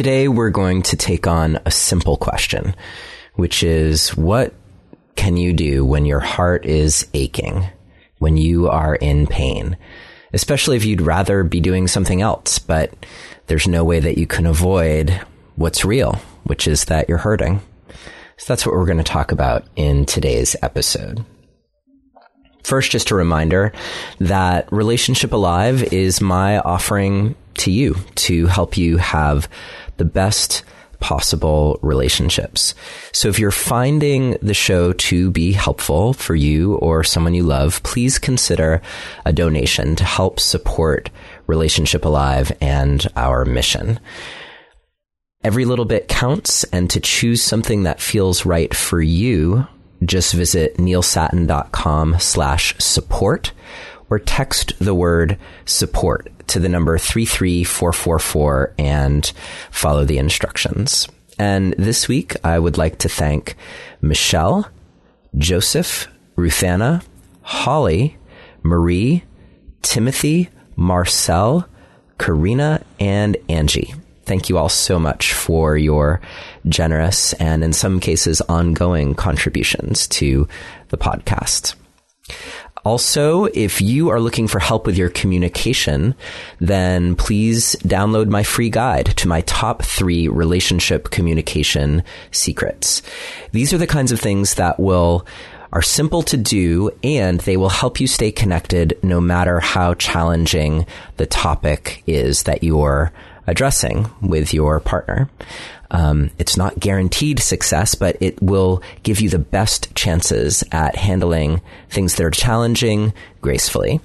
Today we're going to take on a simple question, which is what can you do when your heart is aching, when you are in pain? Especially if you'd rather be doing something else, but there's no way that you can avoid what's real, which is that you're hurting. So that's what we're going to talk about in today's episode. First, just a reminder that Relationship Alive is my offering to you to help you have the best possible relationships. So if you're finding the show to be helpful for you or someone you love, please consider a donation to help support Relationship Alive and our mission. Every little bit counts, and to choose something that feels right for you, just visit neilsattin.com slash support or text the word support to the number 33444 and follow the instructions. And this week, I would like to thank Michelle, Joseph, Ruthanna, Holly, Marie, Timothy, Marcel, Karina, and Angie. Thank you all so much for your generous and in some cases ongoing contributions to the podcast. Also, if you are looking for help with your communication, then please download my free guide to my top three relationship communication secrets. These are the kinds of things that will are simple to do and they will help you stay connected no matter how challenging the topic is that you're addressing with your partner. Um, it's not guaranteed success, but it will give you the best chances at handling things that are challenging gracefully.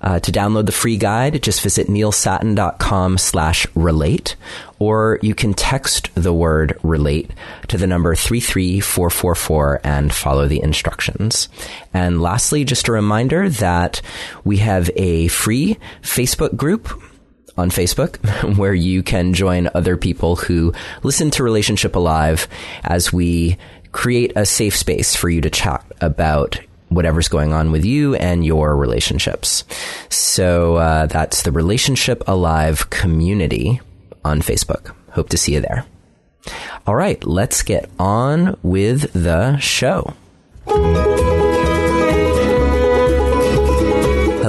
Uh, to download the free guide, just visit neilsattin.com slash relate, or you can text the word relate to the number 33444 and follow the instructions. And lastly, just a reminder that we have a free Facebook group on Facebook, where you can join other people who listen to Relationship Alive as we create a safe space for you to chat about whatever's going on with you and your relationships. So uh, that's the Relationship Alive community on Facebook. Hope to see you there. All right, let's get on with the show.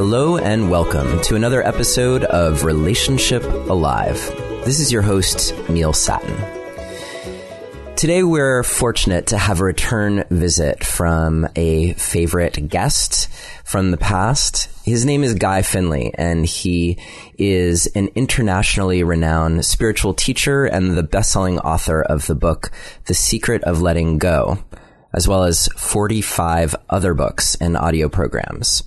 Hello and welcome to another episode of Relationship Alive. This is your host, Neil Sattin. Today we're fortunate to have a return visit from a favorite guest from the past. His name is Guy Finley and he is an internationally renowned spiritual teacher and the best-selling author of the book, The Secret of Letting Go, as well as 45 other books and audio programs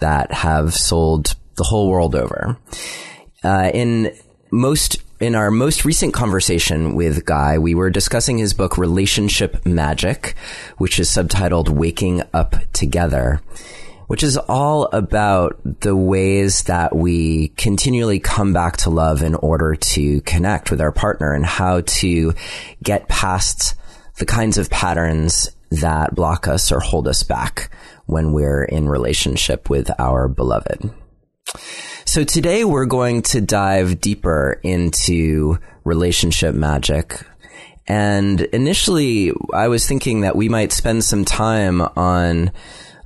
that have sold the whole world over. Uh, in most in our most recent conversation with Guy, we were discussing his book Relationship Magic, which is subtitled Waking Up Together, which is all about the ways that we continually come back to love in order to connect with our partner and how to get past the kinds of patterns that block us or hold us back when we're in relationship with our beloved. So today we're going to dive deeper into relationship magic. And initially I was thinking that we might spend some time on,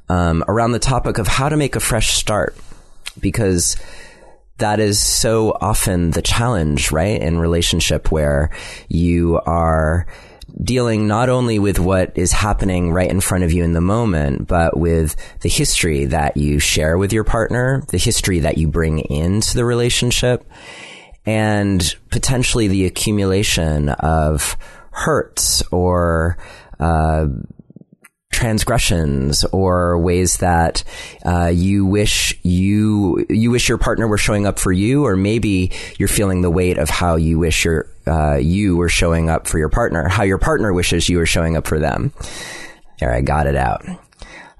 um, around the topic of how to make a fresh start because that is so often the challenge, right? In relationship where you are, dealing not only with what is happening right in front of you in the moment, but with the history that you share with your partner, the history that you bring into the relationship, and potentially the accumulation of hurts or uh, transgressions or ways that uh, you wish you you wish your partner were showing up for you, or maybe you're feeling the weight of how you wish your uh, you were showing up for your partner, how your partner wishes you were showing up for them. There, I got it out.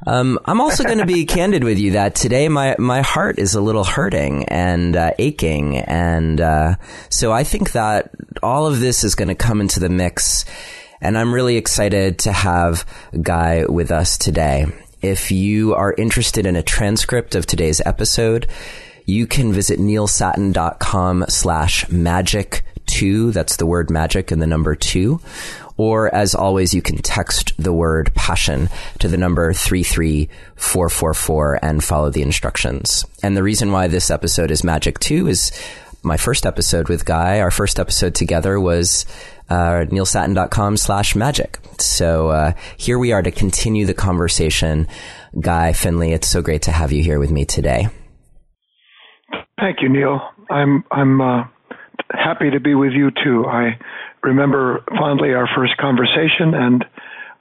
Um, I'm also going to be candid with you that today my my heart is a little hurting and uh, aching, and uh, so I think that all of this is going to come into the mix and I'm really excited to have Guy with us today. If you are interested in a transcript of today's episode, you can visit neilsattin.com slash magic two. That's the word magic and the number two. Or as always, you can text the word passion to the number 33444 and follow the instructions. And the reason why this episode is magic two is my first episode with Guy, our first episode together was uh, neilsattin.com slash magic. So uh, here we are to continue the conversation. Guy Finley, it's so great to have you here with me today. Thank you, Neil. I'm I'm uh, happy to be with you too. I remember fondly our first conversation, and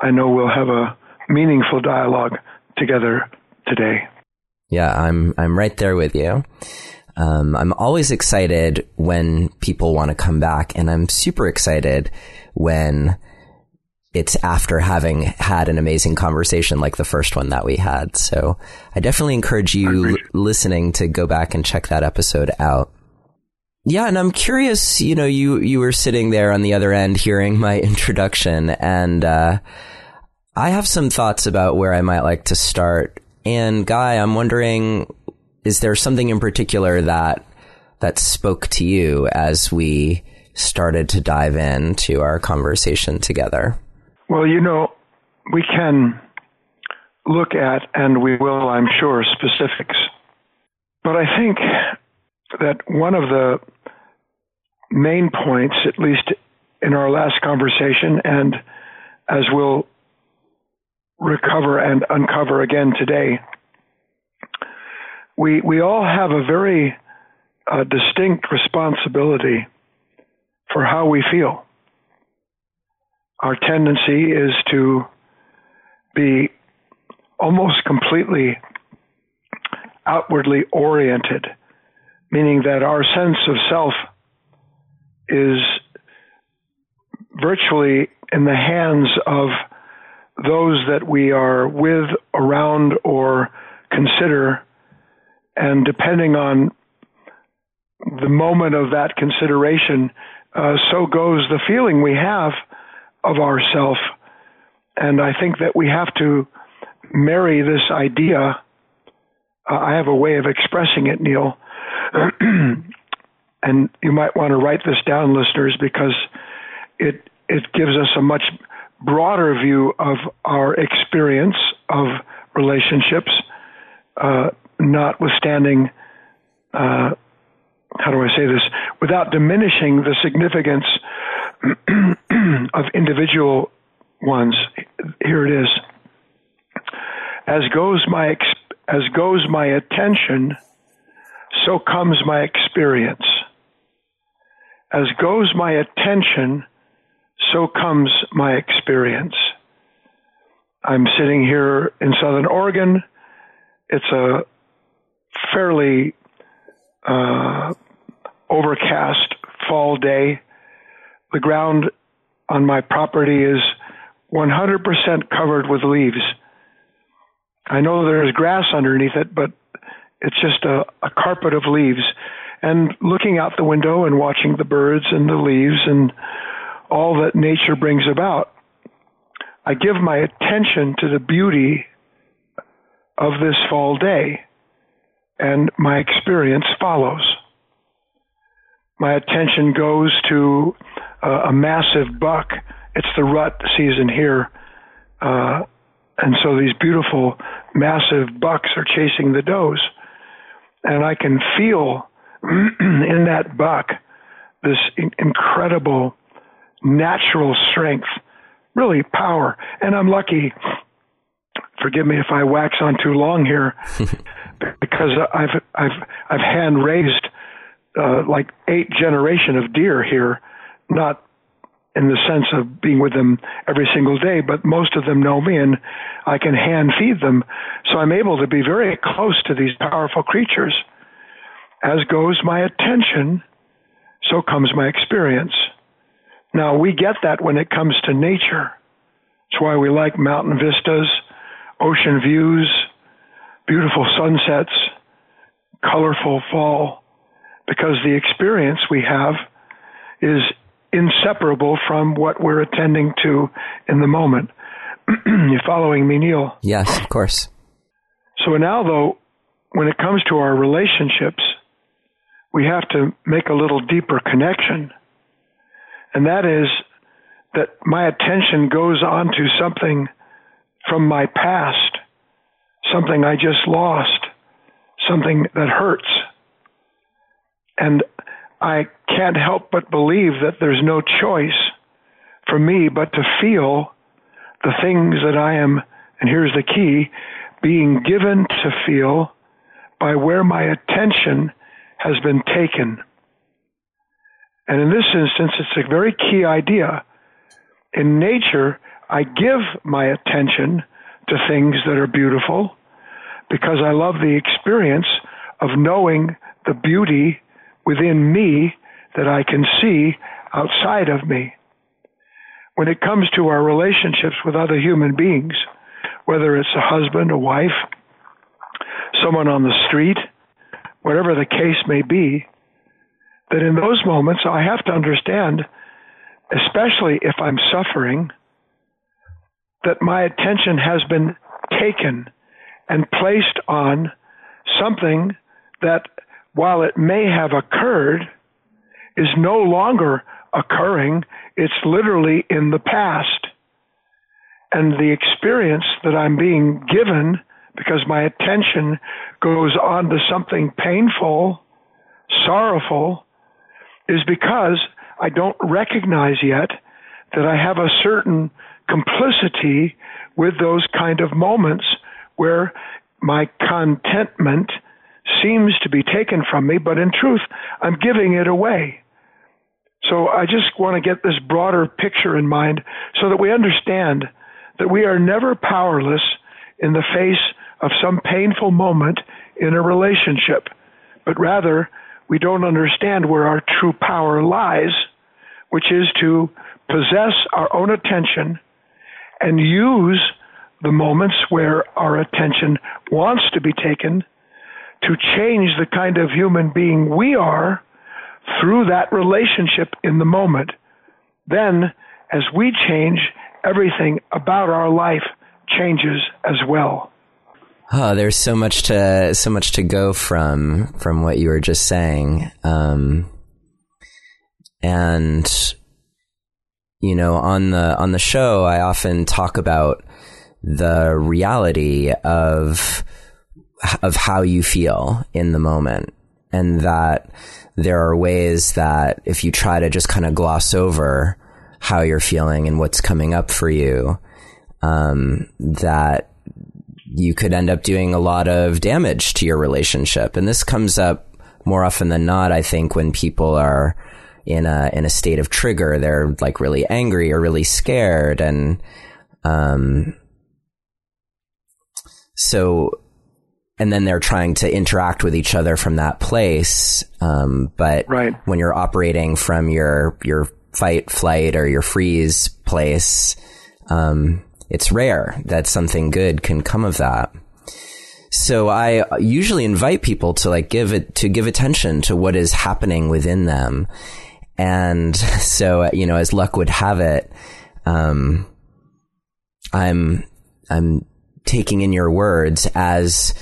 I know we'll have a meaningful dialogue together today. Yeah, I'm I'm right there with you. Um, I'm always excited when people want to come back, and I'm super excited when it's after having had an amazing conversation like the first one that we had. So I definitely encourage you listening to go back and check that episode out. Yeah, and I'm curious, you know, you, you were sitting there on the other end hearing my introduction and, uh, I have some thoughts about where I might like to start. And Guy, I'm wondering, is there something in particular that, that spoke to you as we started to dive into our conversation together? Well, you know, we can look at, and we will, I'm sure, specifics. But I think that one of the main points, at least in our last conversation, and as we'll recover and uncover again today, we, we all have a very uh, distinct responsibility for how we feel our tendency is to be almost completely outwardly oriented, meaning that our sense of self is virtually in the hands of those that we are with, around, or consider. And depending on the moment of that consideration, uh, so goes the feeling we have of ourself. And I think that we have to marry this idea. Uh, I have a way of expressing it, Neil. and you might want to write this down, listeners, because it it gives us a much broader view of our experience of relationships, uh, notwithstanding. Uh, how do I say this? Without diminishing the significance of individual ones. Here it is. As goes my as goes my attention, so comes my experience. As goes my attention, so comes my experience. I'm sitting here in Southern Oregon. It's a fairly uh, overcast fall day the ground on my property is 100% covered with leaves. I know there's grass underneath it, but it's just a, a carpet of leaves. And looking out the window and watching the birds and the leaves and all that nature brings about, I give my attention to the beauty of this fall day, and my experience follows. My attention goes to uh, a massive buck. It's the rut season here. Uh, and so these beautiful, massive bucks are chasing the does. And I can feel in that buck this in- incredible natural strength, really power. And I'm lucky, forgive me if I wax on too long here, because I've, I've, I've hand raised uh, like eight generation of deer here not in the sense of being with them every single day, but most of them know me and I can hand feed them. So I'm able to be very close to these powerful creatures. As goes my attention, so comes my experience. Now we get that when it comes to nature. That's why we like mountain vistas, ocean views, beautiful sunsets, colorful fall, because the experience we have is inseparable from what we're attending to in the moment. you following me, Neil? Yes, of course. So now, though, when it comes to our relationships, we have to make a little deeper connection and that is that my attention goes on to something from my past, something I just lost, something that hurts. And I can't help but believe that there's no choice for me but to feel the things that I am, and here's the key, being given to feel by where my attention has been taken. And in this instance, it's a very key idea. In nature, I give my attention to things that are beautiful because I love the experience of knowing the beauty within me that I can see outside of me. When it comes to our relationships with other human beings, whether it's a husband, a wife, someone on the street, whatever the case may be, that in those moments I have to understand, especially if I'm suffering, that my attention has been taken and placed on something that, while it may have occurred, is no longer occurring. It's literally in the past. And the experience that I'm being given because my attention goes on to something painful, sorrowful, is because I don't recognize yet that I have a certain complicity with those kind of moments where my contentment seems to be taken from me, but in truth, I'm giving it away. So I just want to get this broader picture in mind so that we understand that we are never powerless in the face of some painful moment in a relationship, but rather we don't understand where our true power lies, which is to possess our own attention and use the moments where our attention wants to be taken to change the kind of human being we are through that relationship in the moment. Then, as we change, everything about our life changes as well. Oh, there's so much to so much to go from from what you were just saying, um, and you know, on the on the show, I often talk about the reality of of how you feel in the moment, and that there are ways that if you try to just kind of gloss over how you're feeling and what's coming up for you, um, that you could end up doing a lot of damage to your relationship. And this comes up more often than not, I think, when people are in a in a state of trigger. They're like really angry or really scared, and um, so and then they're trying to interact with each other from that place. Um, but right. when you're operating from your your fight, flight, or your freeze place, um, it's rare that something good can come of that. So I usually invite people to like give it to give attention to what is happening within them, and so you know, as luck would have it, um, I'm I'm taking in your words as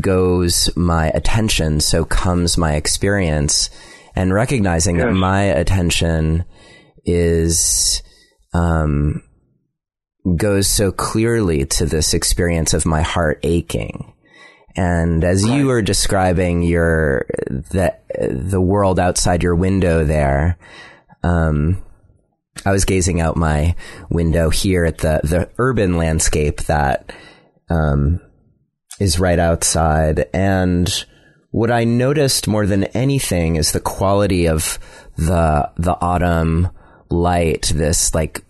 goes my attention, so comes my experience, and recognizing that my attention is um, goes so clearly to this experience of my heart aching. And as right. you were describing your the the world outside your window there, um, I was gazing out my window here at the the urban landscape that um, is right outside. And what I noticed more than anything is the quality of the, the autumn light, this like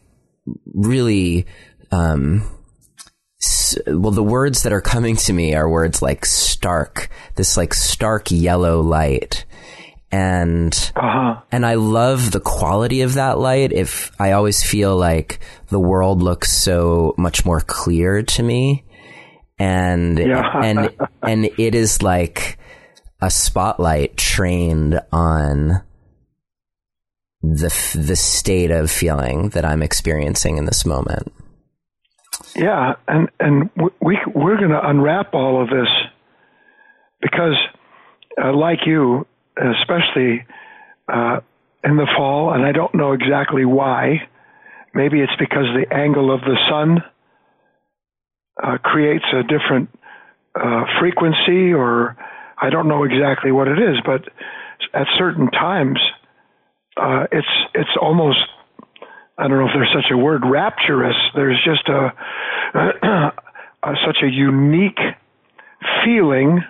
really, um, well, the words that are coming to me are words like stark, this like stark yellow light. And, uh-huh. and I love the quality of that light. If I always feel like the world looks so much more clear to me and yeah. and and it is like a spotlight trained on the the state of feeling that I'm experiencing in this moment. Yeah, and and we we're going to unwrap all of this because, uh, like you, especially, uh, in the fall, and I don't know exactly why. Maybe it's because the angle of the sun uh, creates a different uh, frequency, or I don't know exactly what it is, but at certain times, uh, it's it's almost I don't know if there's such a word rapturous. There's just a, a such a unique feeling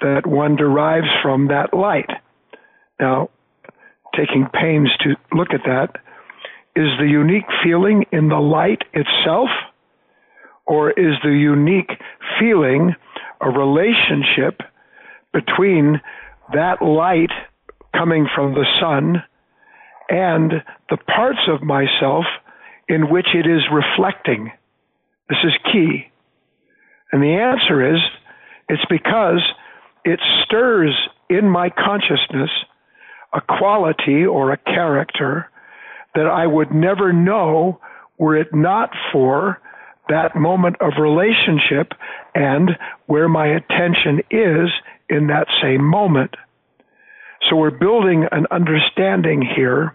that one derives from that light. Now, taking pains to look at that, is the unique feeling in the light itself, or is the unique feeling a relationship between that light coming from the sun and the parts of myself in which it is reflecting? This is key. And the answer is it's because it stirs in my consciousness a quality or a character that I would never know were it not for that moment of relationship and where my attention is in that same moment. So we're building an understanding here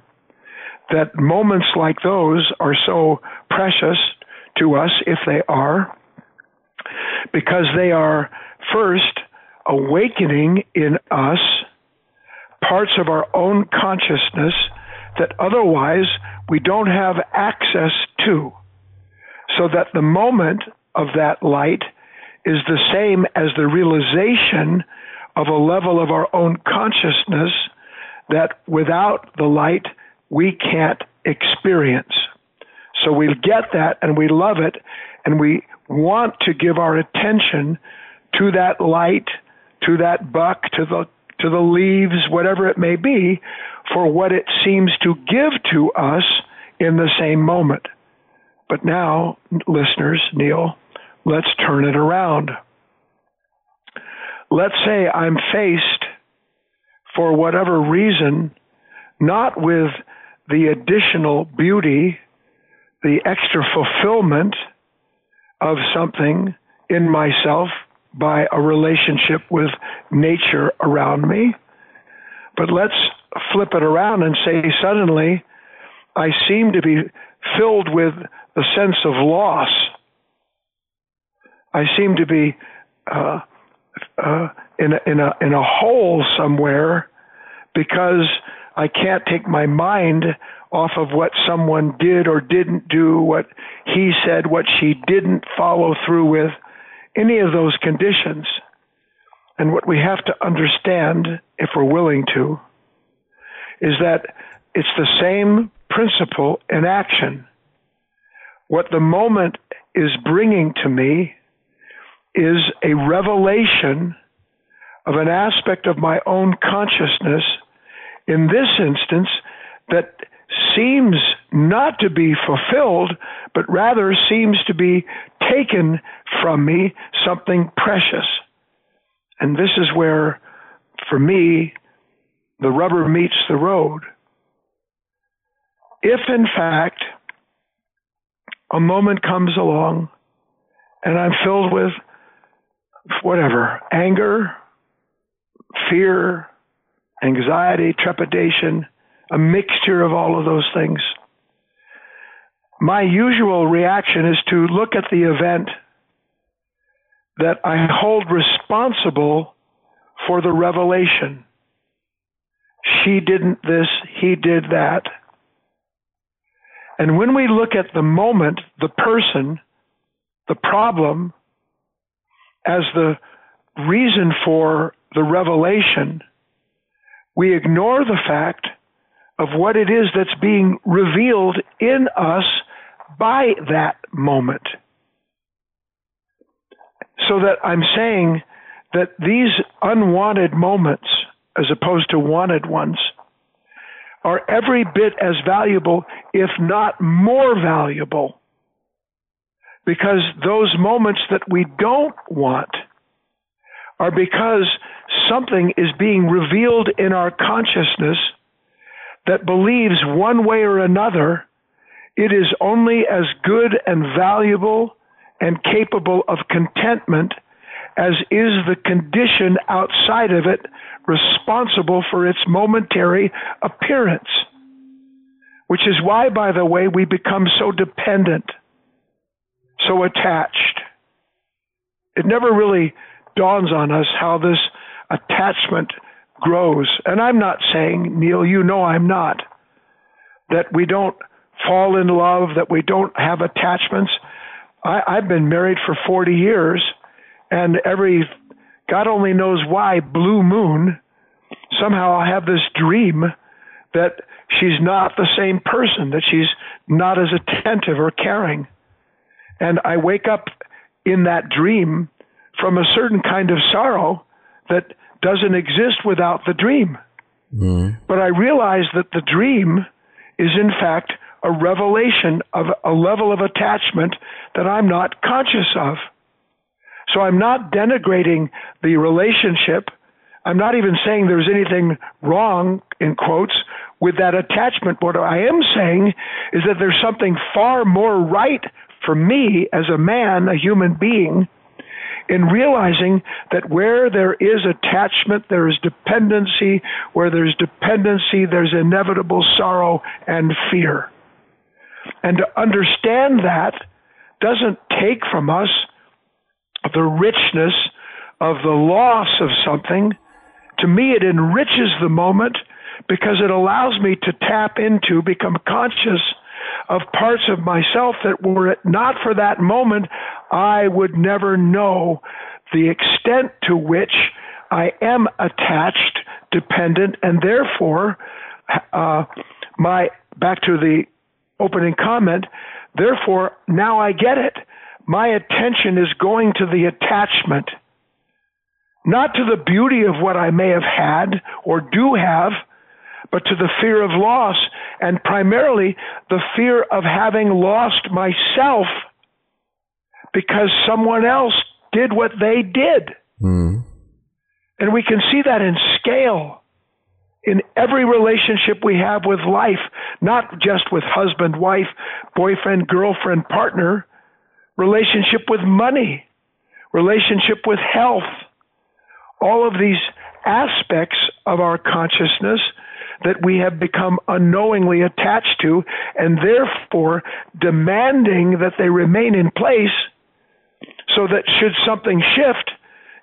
that moments like those are so precious to us if they are, because they are first awakening in us parts of our own consciousness that otherwise we don't have access to. So that the moment of that light is the same as the realization of a level of our own consciousness that without the light we can't experience. So we get that and we love it and we want to give our attention to that light, to that buck, to the to the leaves, whatever it may be, for what it seems to give to us in the same moment. But now, listeners, Neil, let's turn it around. Let's say I'm faced, for whatever reason, not with the additional beauty, the extra fulfillment of something in myself by a relationship with nature around me. But let's flip it around and say suddenly I seem to be filled with a sense of loss. I seem to be uh, uh, in, a, in, a, in a hole somewhere because I can't take my mind off of what someone did or didn't do, what he said, what she didn't follow through with any of those conditions. And what we have to understand, if we're willing to, is that it's the same principle in action. What the moment is bringing to me is a revelation of an aspect of my own consciousness, in this instance, that seems not to be fulfilled, but rather seems to be taken from me something precious. And this is where, for me, the rubber meets the road. If, in fact, a moment comes along and I'm filled with whatever anger, fear, anxiety, trepidation, a mixture of all of those things. My usual reaction is to look at the event that I hold responsible for the revelation. She didn't this, he did that. And when we look at the moment, the person, the problem, as the reason for the revelation, we ignore the fact of what it is that's being revealed in us by that moment. So that I'm saying that these unwanted moments, as opposed to wanted ones, are every bit as valuable, if not more valuable. Because those moments that we don't want are because something is being revealed in our consciousness that believes one way or another it is only as good and valuable and capable of contentment as is the condition outside of it responsible for its momentary appearance. Which is why, by the way, we become so dependent, so attached. It never really dawns on us how this attachment grows. And I'm not saying, Neil, you know I'm not, that we don't fall in love, that we don't have attachments. I, I've been married for 40 years, and every, God only knows why, blue moon, somehow I have this dream that she's not the same person, that she's not as attentive or caring. And I wake up in that dream from a certain kind of sorrow that doesn't exist without the dream. Mm. But I realize that the dream is, in fact, a revelation of a level of attachment that I'm not conscious of. So I'm not denigrating the relationship. I'm not even saying there's anything wrong, in quotes, with that attachment. What I am saying is that there's something far more right for me as a man, a human being, in realizing that where there is attachment, there is dependency. Where there's dependency, there's inevitable sorrow and fear. And to understand that doesn't take from us the richness of the loss of something. To me, it enriches the moment because it allows me to tap into, become conscious of parts of myself that were it not for that moment, I would never know the extent to which I am attached, dependent, and therefore, uh, my back to the opening comment, therefore, now I get it. My attention is going to the attachment, not to the beauty of what I may have had or do have but to the fear of loss, and primarily the fear of having lost myself because someone else did what they did. Mm. And we can see that in scale in every relationship we have with life, not just with husband, wife, boyfriend, girlfriend, partner, relationship with money, relationship with health. All of these aspects of our consciousness that we have become unknowingly attached to, and therefore demanding that they remain in place so that should something shift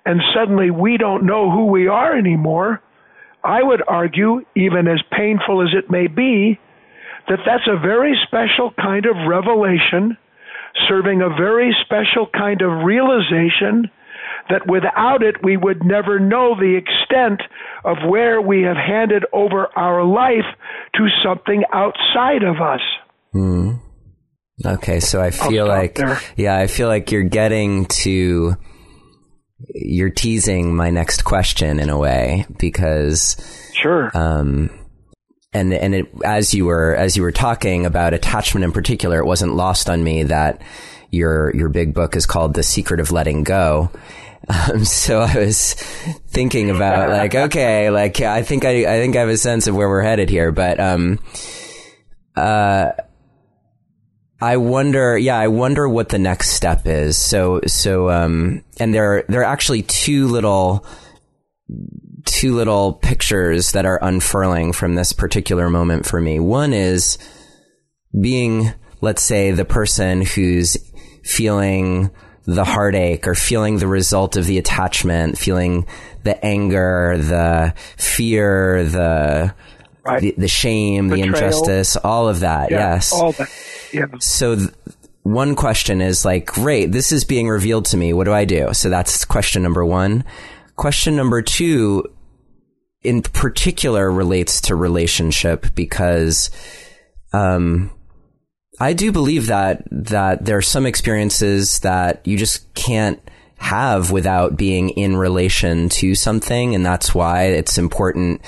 and suddenly we don't know who we are anymore, I would argue, even as painful as it may be, that that's a very special kind of revelation, serving a very special kind of realization that without it we would never know the extent of where we have handed over our life to something outside of us. Mm. Okay, so I feel like there. yeah, I feel like you're getting to you're teasing my next question in a way because sure. Um, and and it, as you were as you were talking about attachment in particular, it wasn't lost on me that your your big book is called The Secret of Letting Go, um, so I was thinking about like, okay, like I think I, I think I have a sense of where we're headed here, but, um, uh, I wonder, yeah, I wonder what the next step is. So, so, um, and there, there are actually two little, two little pictures that are unfurling from this particular moment for me. One is being, let's say, the person who's feeling the heartache or feeling the result of the attachment, feeling the anger, the fear, the right. the, the, shame, Betrayal. the injustice, all of that. Yeah, yes. All that. Yeah. So th- one question is like, great, this is being revealed to me. What do I do? So that's question number one. Question number two, in particular, relates to relationship because, um, I do believe that that there are some experiences that you just can't have without being in relation to something, and that's why it's important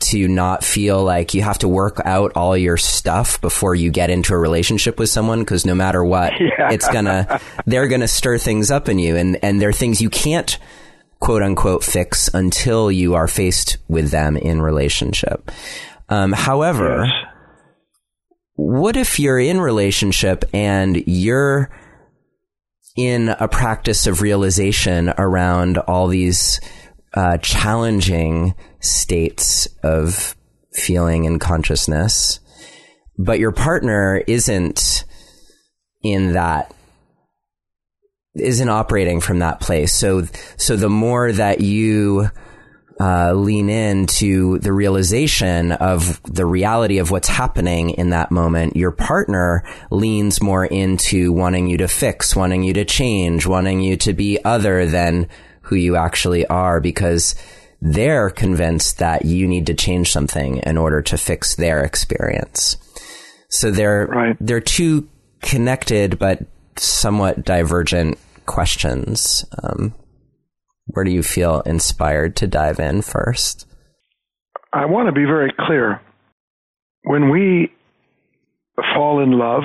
to not feel like you have to work out all your stuff before you get into a relationship with someone because no matter what yeah. it's gonna they're gonna stir things up in you and and there are things you can't quote unquote fix until you are faced with them in relationship um, however yes what if you're in relationship and you're in a practice of realization around all these uh, challenging states of feeling and consciousness, but your partner isn't in that isn't operating from that place. So, so the more that you uh, lean into the realization of the reality of what's happening in that moment, your partner leans more into wanting you to fix, wanting you to change, wanting you to be other than who you actually are because they're convinced that you need to change something in order to fix their experience. So they're, right. they're two connected but somewhat divergent questions. Um, where do you feel inspired to dive in first? I want to be very clear. When we fall in love,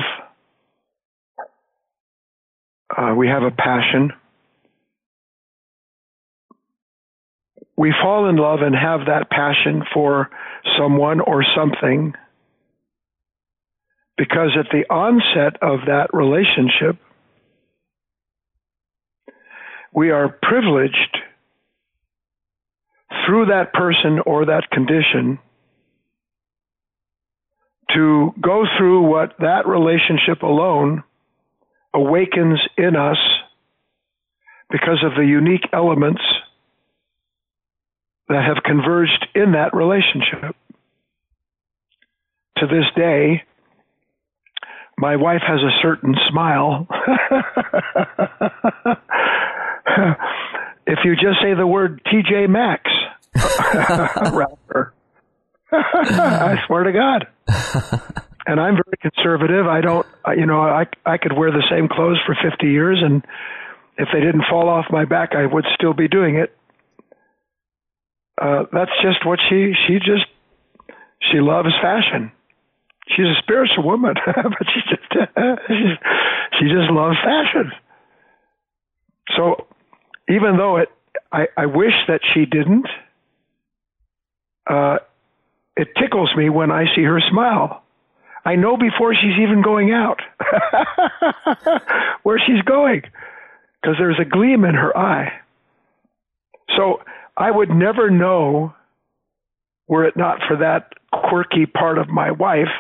uh, we have a passion. We fall in love and have that passion for someone or something because at the onset of that relationship, we are privileged through that person or that condition to go through what that relationship alone awakens in us because of the unique elements that have converged in that relationship. To this day, my wife has a certain smile if you just say the word TJ Maxx rapper, I swear to God. And I'm very conservative. I don't, you know, I I could wear the same clothes for 50 years, and if they didn't fall off my back, I would still be doing it. Uh, that's just what she she just she loves fashion. She's a spiritual woman, but she just she, she just loves fashion. So even though it, I, I wish that she didn't, uh, it tickles me when I see her smile. I know before she's even going out where she's going because there's a gleam in her eye. So I would never know were it not for that quirky part of my wife,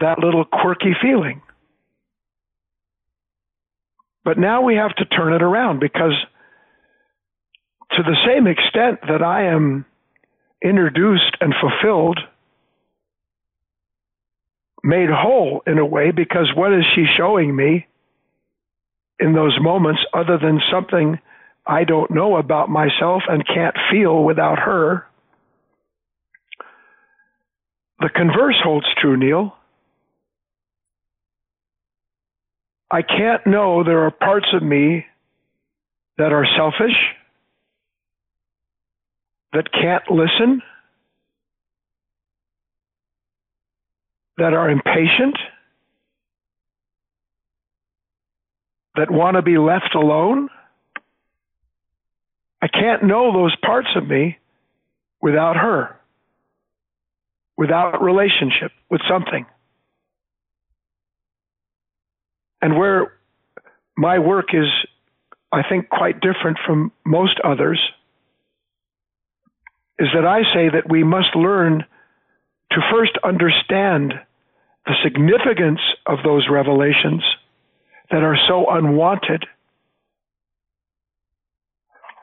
that little quirky feeling. But now we have to turn it around because, to the same extent that I am introduced and fulfilled, made whole in a way, because what is she showing me in those moments other than something I don't know about myself and can't feel without her? The converse holds true, Neil. I can't know there are parts of me that are selfish, that can't listen, that are impatient, that want to be left alone. I can't know those parts of me without her, without relationship with something. And where my work is, I think, quite different from most others, is that I say that we must learn to first understand the significance of those revelations that are so unwanted.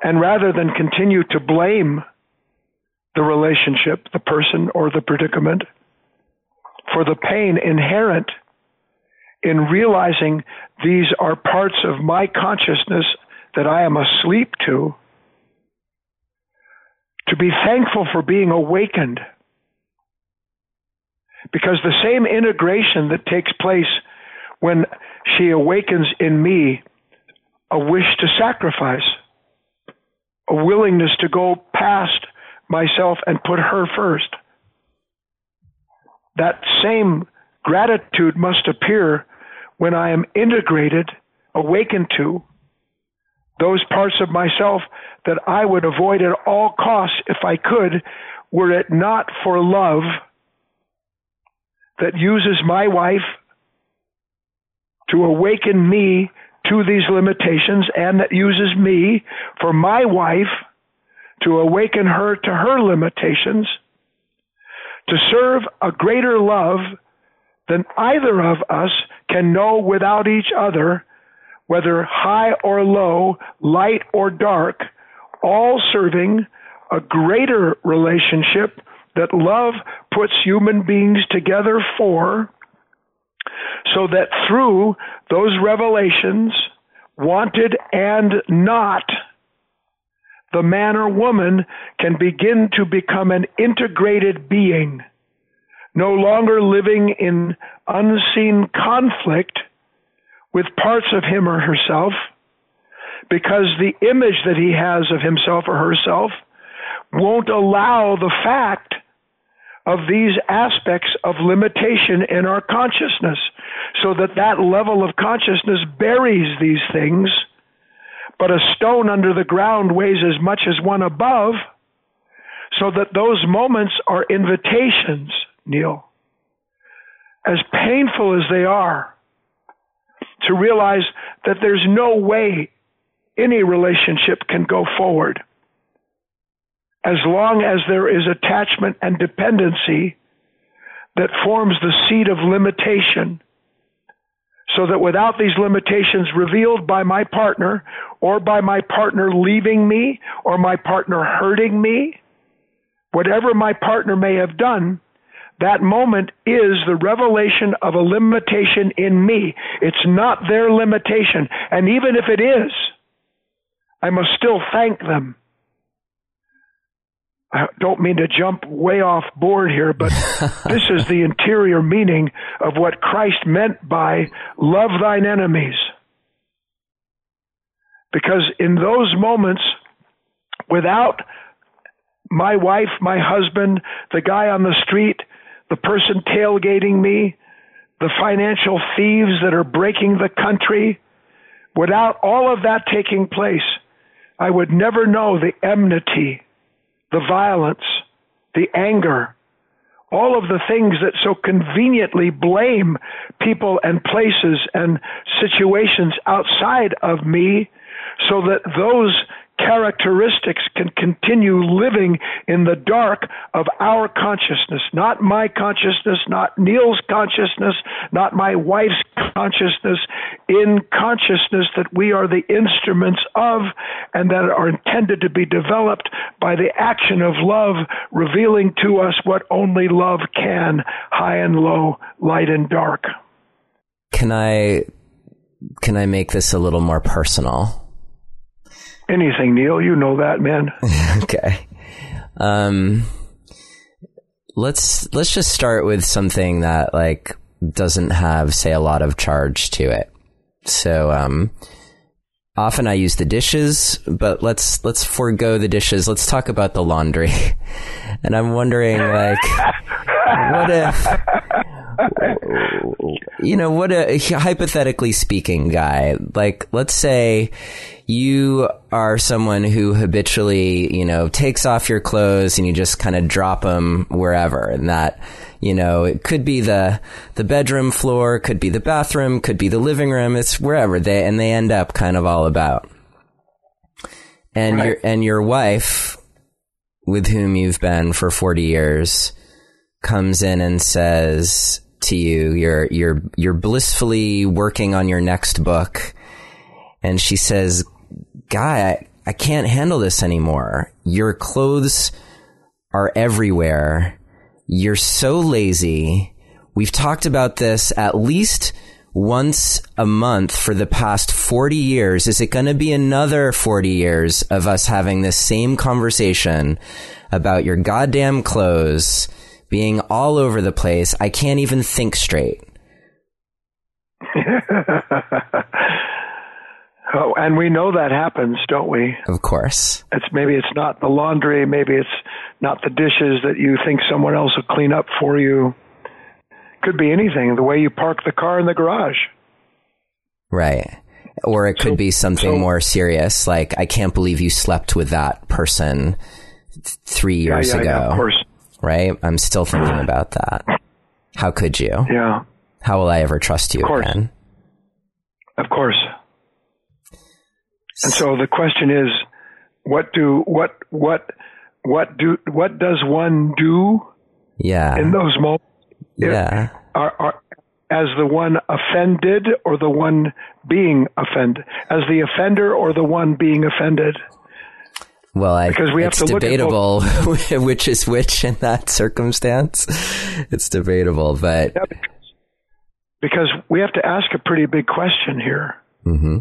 And rather than continue to blame the relationship, the person, or the predicament for the pain inherent in realizing these are parts of my consciousness that I am asleep to, to be thankful for being awakened. Because the same integration that takes place when she awakens in me a wish to sacrifice, a willingness to go past myself and put her first. That same gratitude must appear when I am integrated, awakened to those parts of myself that I would avoid at all costs if I could, were it not for love that uses my wife to awaken me to these limitations and that uses me for my wife to awaken her to her limitations, to serve a greater love than either of us can know without each other, whether high or low, light or dark, all serving a greater relationship that love puts human beings together for, so that through those revelations, wanted and not, the man or woman can begin to become an integrated being, no longer living in unseen conflict with parts of him or herself, because the image that he has of himself or herself won't allow the fact of these aspects of limitation in our consciousness so that that level of consciousness buries these things. But a stone under the ground weighs as much as one above so that those moments are invitations neil as painful as they are to realize that there's no way any relationship can go forward as long as there is attachment and dependency that forms the seed of limitation. So that without these limitations revealed by my partner, or by my partner leaving me, or my partner hurting me, whatever my partner may have done, that moment is the revelation of a limitation in me. It's not their limitation. And even if it is, I must still thank them I don't mean to jump way off board here, but this is the interior meaning of what Christ meant by love thine enemies. Because in those moments, without my wife, my husband, the guy on the street, the person tailgating me, the financial thieves that are breaking the country, without all of that taking place, I would never know the enmity the violence, the anger, all of the things that so conveniently blame people and places and situations outside of me so that those characteristics can continue living in the dark of our consciousness, not my consciousness, not Neil's consciousness, not my wife's consciousness, in consciousness that we are the instruments of and that are intended to be developed by the action of love, revealing to us what only love can, high and low, light and dark. Can I can I make this a little more personal? Anything, Neil. You know that, man. okay. Um, let's let's just start with something that like doesn't have say a lot of charge to it. So um, often I use the dishes, but let's let's forego the dishes. Let's talk about the laundry. and I'm wondering like what if you know what a hypothetically speaking guy like let's say you are someone who habitually, you know, takes off your clothes and you just kind of drop them wherever and that, you know, it could be the, the bedroom floor, could be the bathroom, could be the living room. It's wherever they, and they end up kind of all about. And right. your, and your wife with whom you've been for 40 years comes in and says to you, you're, you're, you're blissfully working on your next book. And she says, Guy, I, I can't handle this anymore. Your clothes are everywhere. You're so lazy. We've talked about this at least once a month for the past 40 years. Is it going to be another 40 years of us having this same conversation about your goddamn clothes being all over the place? I can't even think straight. Oh, and we know that happens, don't we? Of course. It's maybe it's not the laundry, maybe it's not the dishes that you think someone else will clean up for you. Could be anything. The way you park the car in the garage. Right. Or it could so, be something so, more serious, like I can't believe you slept with that person th- three years yeah, yeah, ago. Yeah, of course. Right. I'm still thinking mm-hmm. about that. How could you? Yeah. How will I ever trust you of course. again? Of course. And so the question is, what do what what what do what does one do? Yeah. In those moments. Yeah. Are, are, as the one offended or the one being offended? As the offender or the one being offended? Well, I, because we have to debatable which is which in that circumstance. It's debatable, but yeah, because, we have to ask a pretty big question here. Mm-hmm.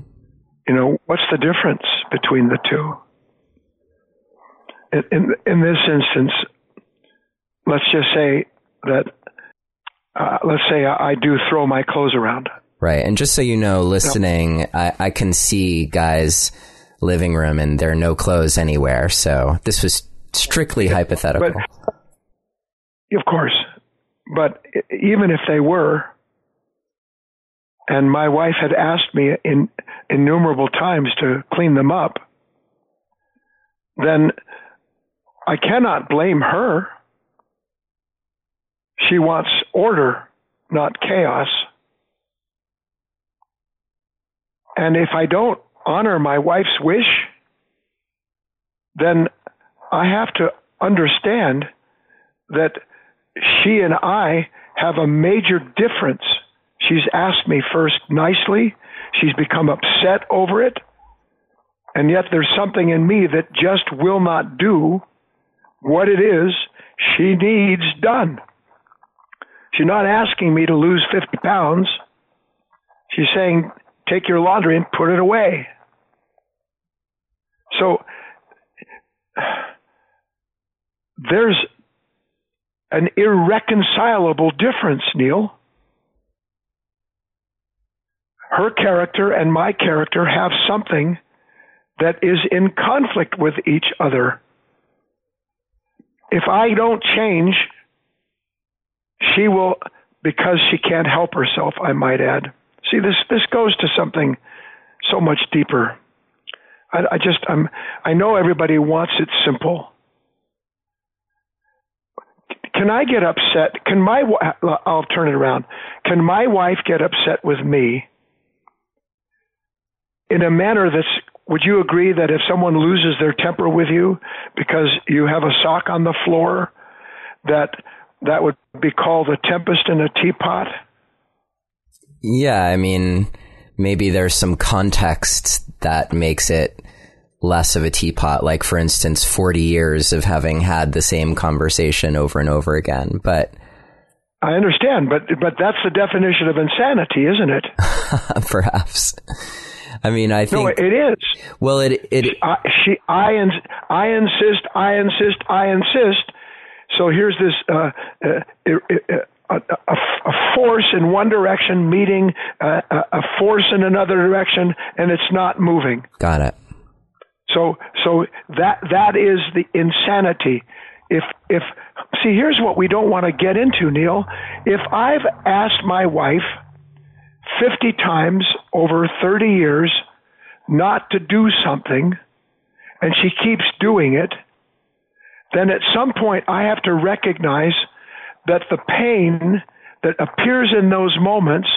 You know, what's the difference between the two? In, in, in this instance, let's just say that uh, let's say I, I, do throw my clothes around. Right. And just so you know, listening, I, I can see Guy's living room and there are no clothes anywhere. So this was strictly hypothetical. But, of course. But even if they were, and my wife had asked me in innumerable times to clean them up, then I cannot blame her she wants order, not chaos. And if I don't honor my wife's wish, then I have to understand that she and I have a major difference. She's asked me first nicely, she's become upset over it, and yet there's something in me that just will not do what it is she needs done. She's not asking me to lose 50 pounds. She's saying, take your laundry and put it away. So there's an irreconcilable difference, Neil. Her character and my character have something that is in conflict with each other. If I don't change, she will, because she can't help herself, I might add. See, this, this goes to something so much deeper. I, I just, I'm, I know everybody wants it simple. Can I get upset? Can my, I'll turn it around. Can my wife get upset with me in a manner that's would you agree that if someone loses their temper with you because you have a sock on the floor that that would be called a tempest in a teapot? Yeah, I mean, maybe there's some context that makes it less of a teapot, like for instance, 40 years of having had the same conversation over and over again. But I understand, but but that's the definition of insanity, isn't it? Perhaps. I mean, I think no, it is. Well, it it I, she I ins, I insist, I insist, I insist so here's this uh, uh, uh, a, a, force in one direction meeting a, a force in another direction, and it's not moving. Got it. So so that that is the insanity. If if see here's what we don't want to get into, Neil. If I've asked my wife 50 times over 30 years not to do something and she keeps doing it, then at some point I have to recognize that the pain that appears in those moments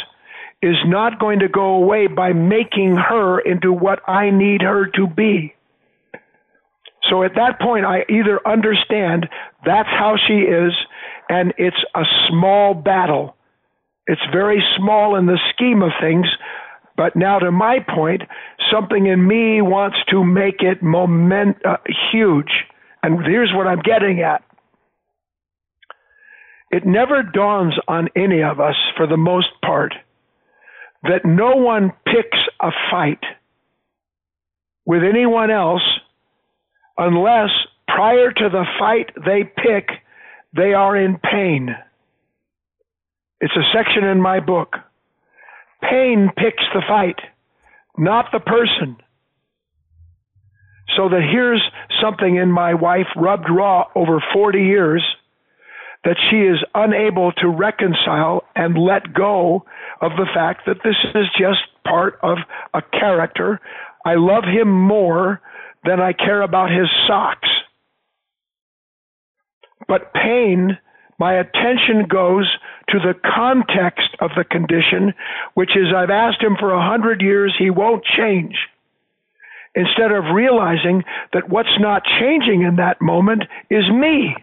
is not going to go away by making her into what I need her to be. So at that point, I either understand that's how she is, and it's a small battle. It's very small in the scheme of things, but now to my point, something in me wants to make it moment uh, huge. And here's what I'm getting at. It never dawns on any of us, for the most part, that no one picks a fight with anyone else unless prior to the fight they pick, they are in pain. It's a section in my book. Pain picks the fight, not the person. So that here's something in my wife rubbed raw over 40 years that she is unable to reconcile and let go of the fact that this is just part of a character. I love him more than I care about his socks. But pain, my attention goes to the context of the condition, which is I've asked him for a hundred years, he won't change. instead of realizing that what's not changing in that moment is me.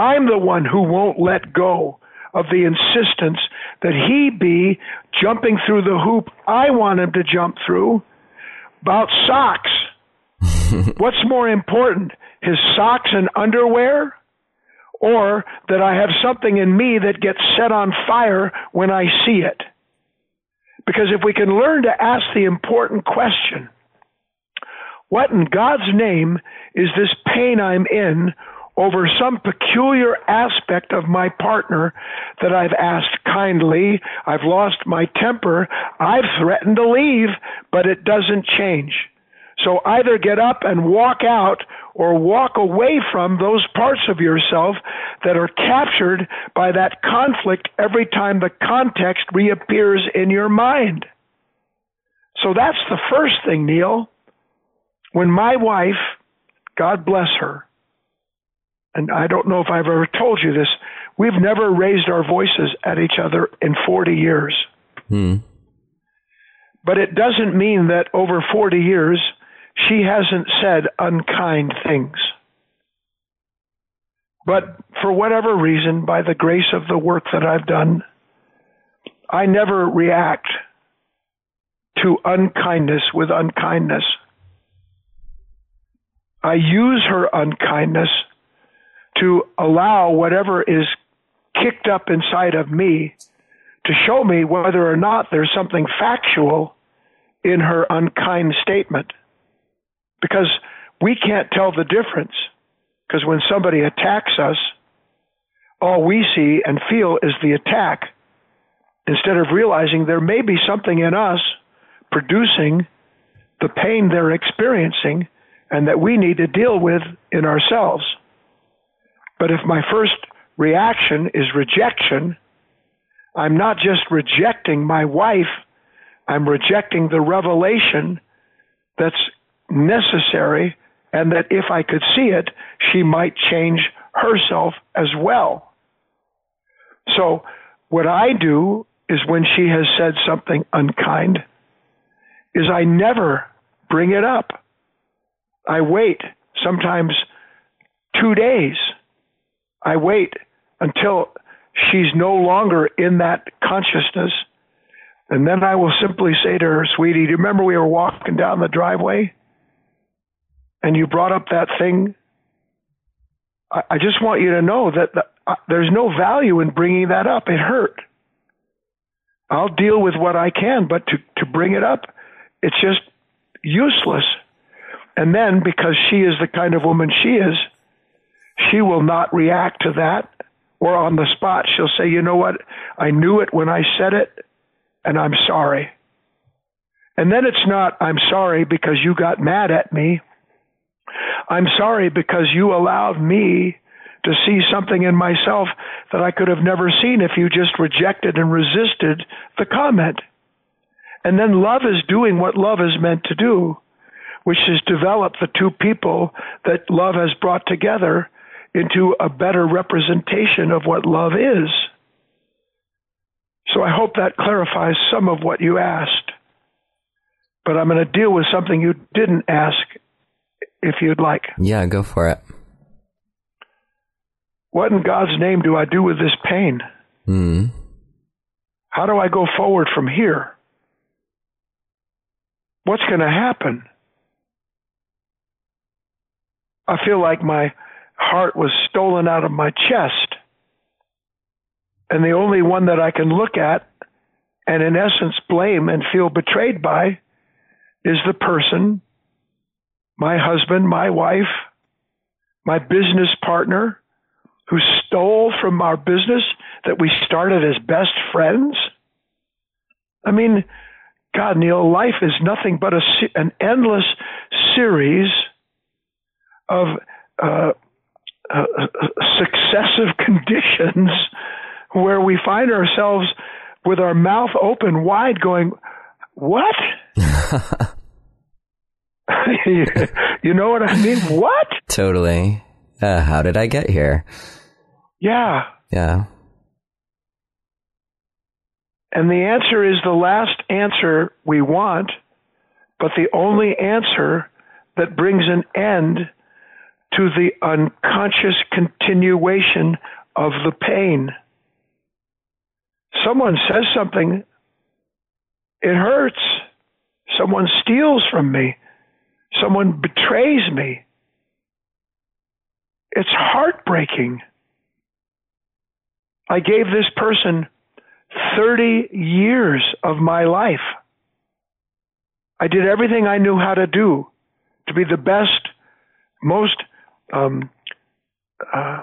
I'm the one who won't let go of the insistence that he be jumping through the hoop I want him to jump through about socks. What's more important, his socks and underwear? Or that I have something in me that gets set on fire when I see it? Because if we can learn to ask the important question, what in God's name is this pain I'm in over some peculiar aspect of my partner that I've asked kindly, I've lost my temper, I've threatened to leave, but it doesn't change. So either get up and walk out or walk away from those parts of yourself that are captured by that conflict every time the context reappears in your mind. So that's the first thing, Neil. When my wife, God bless her, and I don't know if I've ever told you this, we've never raised our voices at each other in 40 years. Hmm. But it doesn't mean that over 40 years she hasn't said unkind things. But for whatever reason, by the grace of the work that I've done, I never react to unkindness with unkindness. I use her unkindness to allow whatever is kicked up inside of me to show me whether or not there's something factual in her unkind statement. Because we can't tell the difference. Because when somebody attacks us, all we see and feel is the attack instead of realizing there may be something in us producing the pain they're experiencing and that we need to deal with in ourselves. But if my first reaction is rejection, I'm not just rejecting my wife, I'm rejecting the revelation that's necessary, and that if I could see it, she might change herself as well. So, what I do is when she has said something unkind, is I never bring it up. I wait, sometimes two days I wait until she's no longer in that consciousness. And then I will simply say to her, sweetie, do you remember we were walking down the driveway and you brought up that thing? I, I just want you to know that the, uh, there's no value in bringing that up. It hurt. I'll deal with what I can, but to, to bring it up, it's just useless. And then because she is the kind of woman she is, she will not react to that or on the spot she'll say, "You know what? I knew it when I said it and I'm sorry." And then it's not I'm sorry because you got mad at me. I'm sorry because you allowed me to see something in myself that I could have never seen if you just rejected and resisted the comment. And then love is doing what love is meant to do, which is develop the two people that love has brought together into a better representation of what love is. So I hope that clarifies some of what you asked. But I'm going to deal with something you didn't ask if you'd like. Yeah, go for it. What in God's name do I do with this pain? Hmm. How do I go forward from here? What's going to happen? I feel like my heart was stolen out of my chest. And the only one that I can look at and, in essence, blame and feel betrayed by is the person, my husband, my wife, my business partner, who stole from our business that we started as best friends. I mean, God, Neil, life is nothing but a, an endless series of uh, uh, successive conditions where we find ourselves with our mouth open wide going, What? you know what I mean? What? Totally. Uh, how did I get here? Yeah. Yeah. And the answer is the last answer we want, but the only answer that brings an end to the unconscious continuation of the pain. Someone says something, it hurts. Someone steals from me. Someone betrays me. It's heartbreaking. I gave this person 30 years of my life. I did everything I knew how to do to be the best, most um, uh,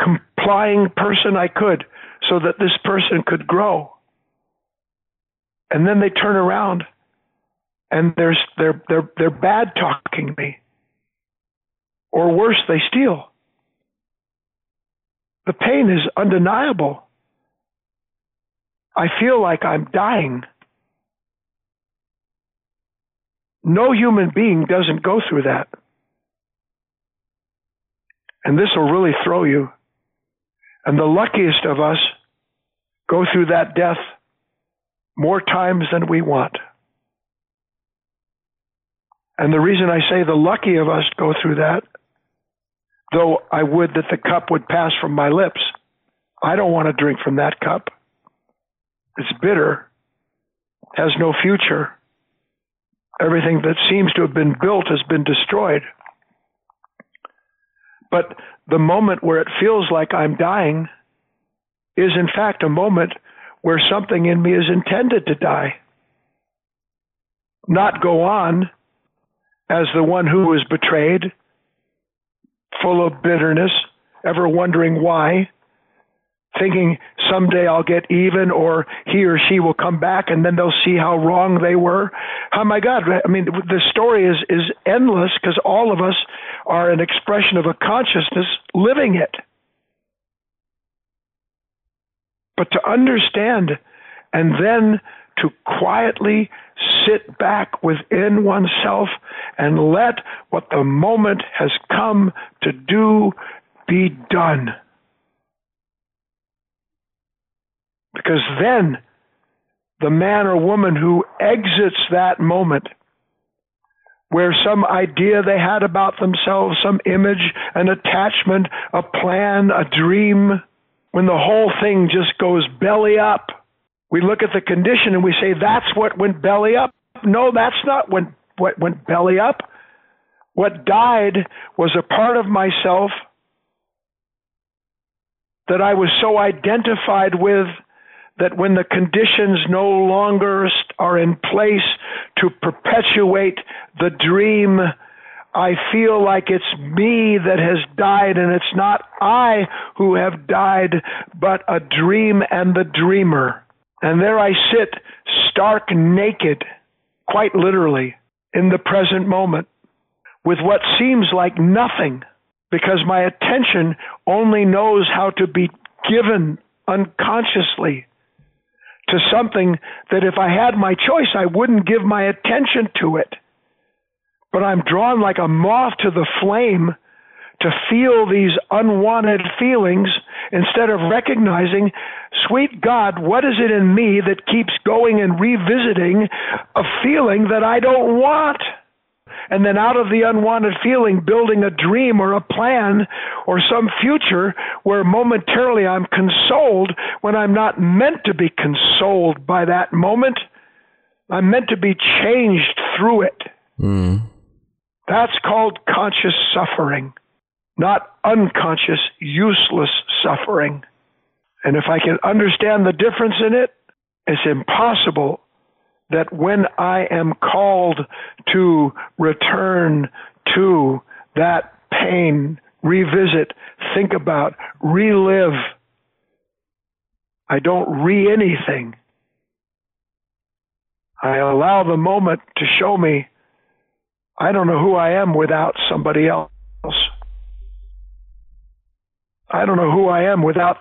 complying person I could so that this person could grow. And then they turn around and they're, they're, they're, they're bad talking me. Or worse, they steal. The pain is undeniable. I feel like I'm dying. No human being doesn't go through that. And this will really throw you. And the luckiest of us go through that death more times than we want. And the reason I say the lucky of us go through that, though I would that the cup would pass from my lips, I don't want to drink from that cup. It's bitter, has no future. Everything that seems to have been built has been destroyed. But the moment where it feels like I'm dying is, in fact, a moment where something in me is intended to die. Not go on as the one who was betrayed, full of bitterness, ever wondering why, thinking someday I'll get even or he or she will come back and then they'll see how wrong they were. Oh my God. I mean, the story is, is endless because all of us are an expression of a consciousness living it. But to understand and then to quietly sit back within oneself and let what the moment has come to do be done. Because then the man or woman who exits that moment where some idea they had about themselves, some image, an attachment, a plan, a dream, when the whole thing just goes belly up, we look at the condition and we say, that's what went belly up. No, that's not what went belly up. What died was a part of myself that I was so identified with that when the conditions no longer are in place to perpetuate the dream, I feel like it's me that has died, and it's not I who have died, but a dream and the dreamer. And there I sit, stark naked, quite literally, in the present moment, with what seems like nothing, because my attention only knows how to be given unconsciously to something that if I had my choice, I wouldn't give my attention to it. But I'm drawn like a moth to the flame to feel these unwanted feelings instead of recognizing, sweet God, what is it in me that keeps going and revisiting a feeling that I don't want? And then out of the unwanted feeling, building a dream or a plan or some future where momentarily I'm consoled when I'm not meant to be consoled by that moment. I'm meant to be changed through it. Mm. That's called conscious suffering, not unconscious, useless suffering. And if I can understand the difference in it, it's impossible that when I am called to return to that pain, revisit, think about, relive, I don't re anything. I allow the moment to show me I don't know who I am without somebody else. I don't know who I am without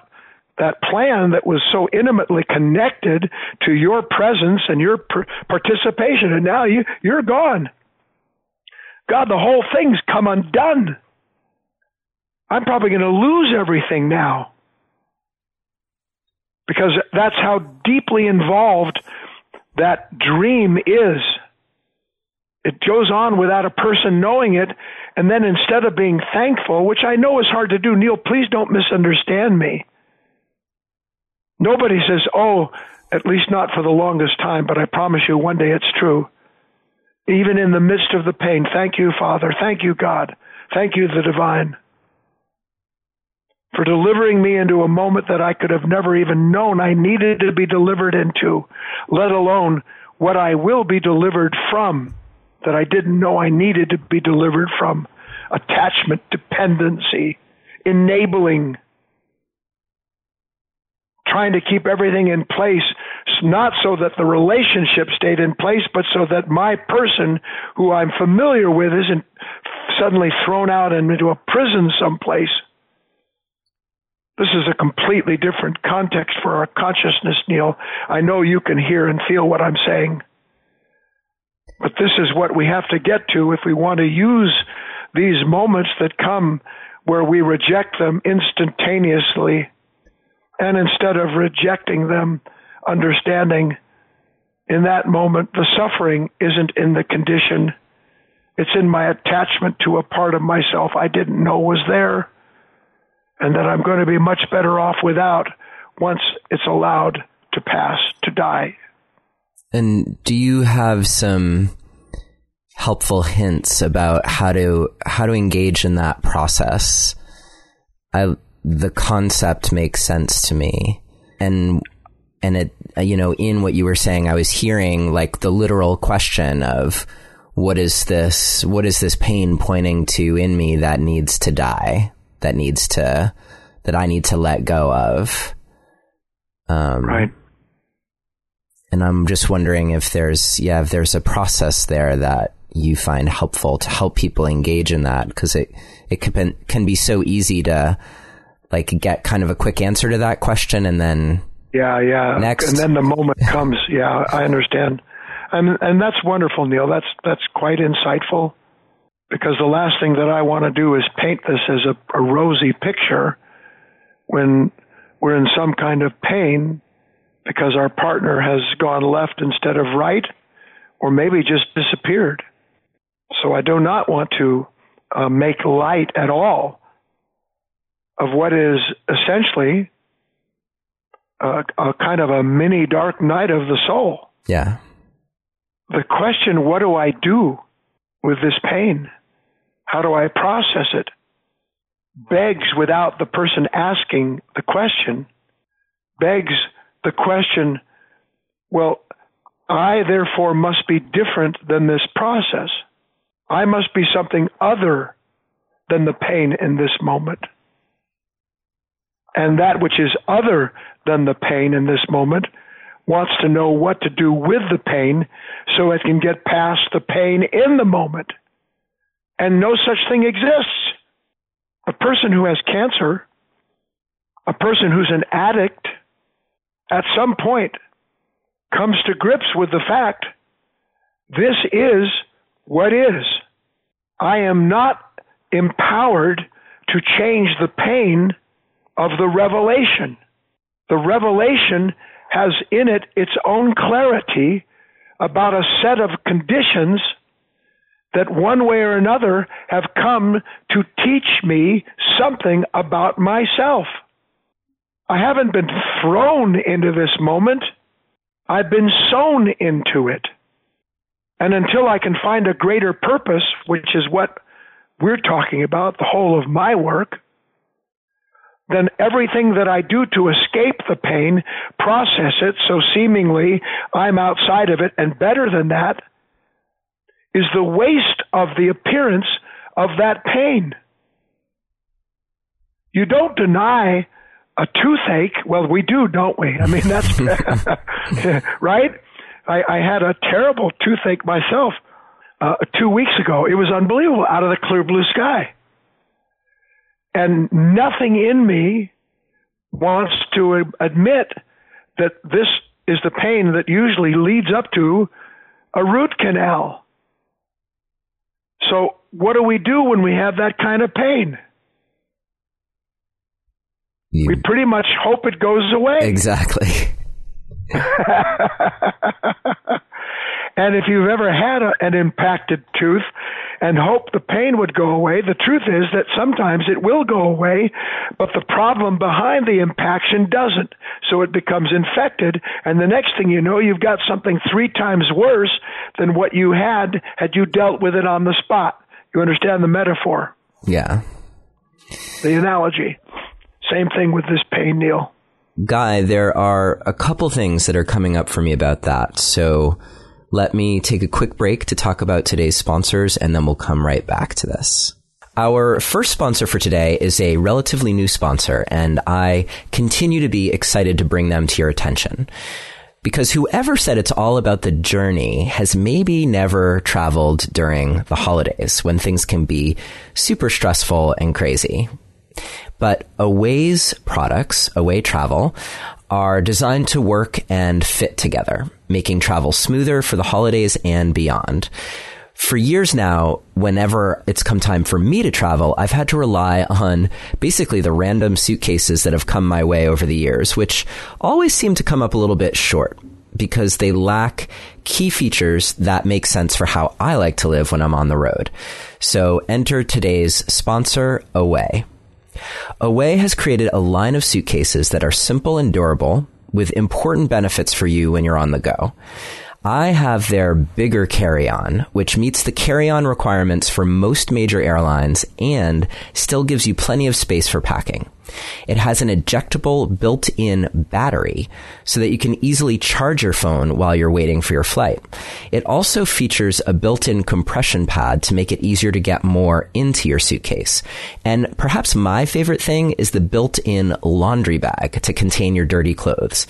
that plan that was so intimately connected to your presence and your participation, and now you, you're gone. God, the whole thing's come undone. I'm probably going to lose everything now because that's how deeply involved that dream is. it goes on without a person knowing it. And then instead of being thankful, which I know is hard to do, Neil, please don't misunderstand me. Nobody says, oh, at least not for the longest time, but I promise you one day it's true. Even in the midst of the pain, thank you, Father. Thank you, God. Thank you, the divine, for delivering me into a moment that I could have never even known I needed to be delivered into, let alone what I will be delivered from that I didn't know I needed to be delivered from attachment, dependency, enabling, trying to keep everything in place, not so that the relationship stayed in place, but so that my person who I'm familiar with isn't suddenly thrown out and into a prison someplace. This is a completely different context for our consciousness, Neil. I know you can hear and feel what I'm saying. But this is what we have to get to if we want to use these moments that come where we reject them instantaneously. And instead of rejecting them, understanding in that moment the suffering isn't in the condition, it's in my attachment to a part of myself I didn't know was there, and that I'm going to be much better off without once it's allowed to pass, to die. And do you have some helpful hints about how to how to engage in that process? I the concept makes sense to me, and and it you know in what you were saying, I was hearing like the literal question of what is this what is this pain pointing to in me that needs to die that needs to that I need to let go of. Um, right and I'm just wondering if there's, yeah, if there's a process there that you find helpful to help people engage in that because it, it can, can be so easy to like get kind of a quick answer to that question and then yeah, yeah. Next. And then the moment comes. Yeah, I understand. And and that's wonderful, Neil. That's that's quite insightful. Because the last thing that I want to do is paint this as a, a rosy picture when we're in some kind of pain because our partner has gone left instead of right, or maybe just disappeared. So I do not want to uh, make light at all of what is essentially a, a kind of a mini dark night of the soul. Yeah. The question, what do I do with this pain? How do I process it? Begs without the person asking the question, begs the question, well, I therefore must be different than this process. I must be something other than the pain in this moment. And that which is other than the pain in this moment wants to know what to do with the pain so it can get past the pain in the moment. And no such thing exists. A person who has cancer, a person who's an addict, at some point comes to grips with the fact this is what is. I am not empowered to change the pain of the revelation. The revelation has in it its own clarity about a set of conditions that one way or another have come to teach me something about myself. I haven't been thrown into this moment. I've been sown into it. And until I can find a greater purpose, which is what we're talking about, the whole of my work, then everything that I do to escape the pain, process it so seemingly I'm outside of it, and better than that, is the waste of the appearance of that pain. You don't deny a toothache. Well, we do, don't we? I mean, that's right. I, I had a terrible toothache myself uh, two weeks ago. It was unbelievable, out of the clear blue sky, and nothing in me wants to admit that this is the pain that usually leads up to a root canal. So, what do we do when we have that kind of pain? You, we pretty much hope it goes away. Exactly. And if you've ever had a, an impacted tooth and hoped the pain would go away, the truth is that sometimes it will go away, but the problem behind the impaction doesn't. So it becomes infected, and the next thing you know, you've got something three times worse than what you had had you dealt with it on the spot. You understand the metaphor? Yeah. The analogy. Same thing with this pain, Neil. Guy, there are a couple things that are coming up for me about that. So let me take a quick break to talk about today's sponsors and then we'll come right back to this. Our first sponsor for today is a relatively new sponsor, and I continue to be excited to bring them to your attention. Because whoever said it's all about the journey has maybe never traveled during the holidays when things can be super stressful and crazy. But Away's products, Away Travel, are designed to work and fit together, making travel smoother for the holidays and beyond. For years now, whenever it's come time for me to travel, I've had to rely on basically the random suitcases that have come my way over the years, which always seem to come up a little bit short because they lack key features that make sense for how I like to live when I'm on the road. So enter today's sponsor, Away. Away has created a line of suitcases that are simple and durable with important benefits for you when you're on the go. I have their bigger carry-on, which meets the carry-on requirements for most major airlines and still gives you plenty of space for packing. It has an ejectable built-in battery so that you can easily charge your phone while you're waiting for your flight. It also features a built-in compression pad to make it easier to get more into your suitcase. And perhaps my favorite thing is the built-in laundry bag to contain your dirty clothes.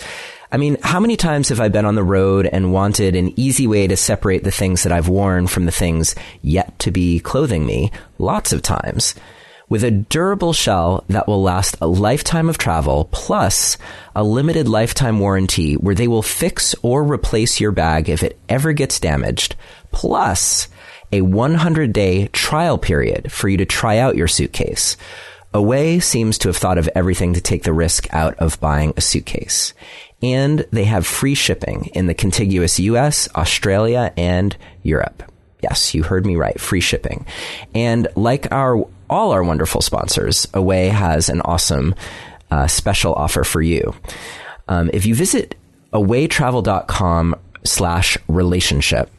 I mean, how many times have I been on the road and wanted an easy way to separate the things that I've worn from the things yet to be clothing me? Lots of times. With a durable shell that will last a lifetime of travel, plus a limited lifetime warranty where they will fix or replace your bag if it ever gets damaged, plus a 100 day trial period for you to try out your suitcase. Away seems to have thought of everything to take the risk out of buying a suitcase and they have free shipping in the contiguous US, Australia, and Europe. Yes, you heard me right. Free shipping. And like our, all our wonderful sponsors, Away has an awesome uh, special offer for you. Um, if you visit awaytravel.com slash relationship,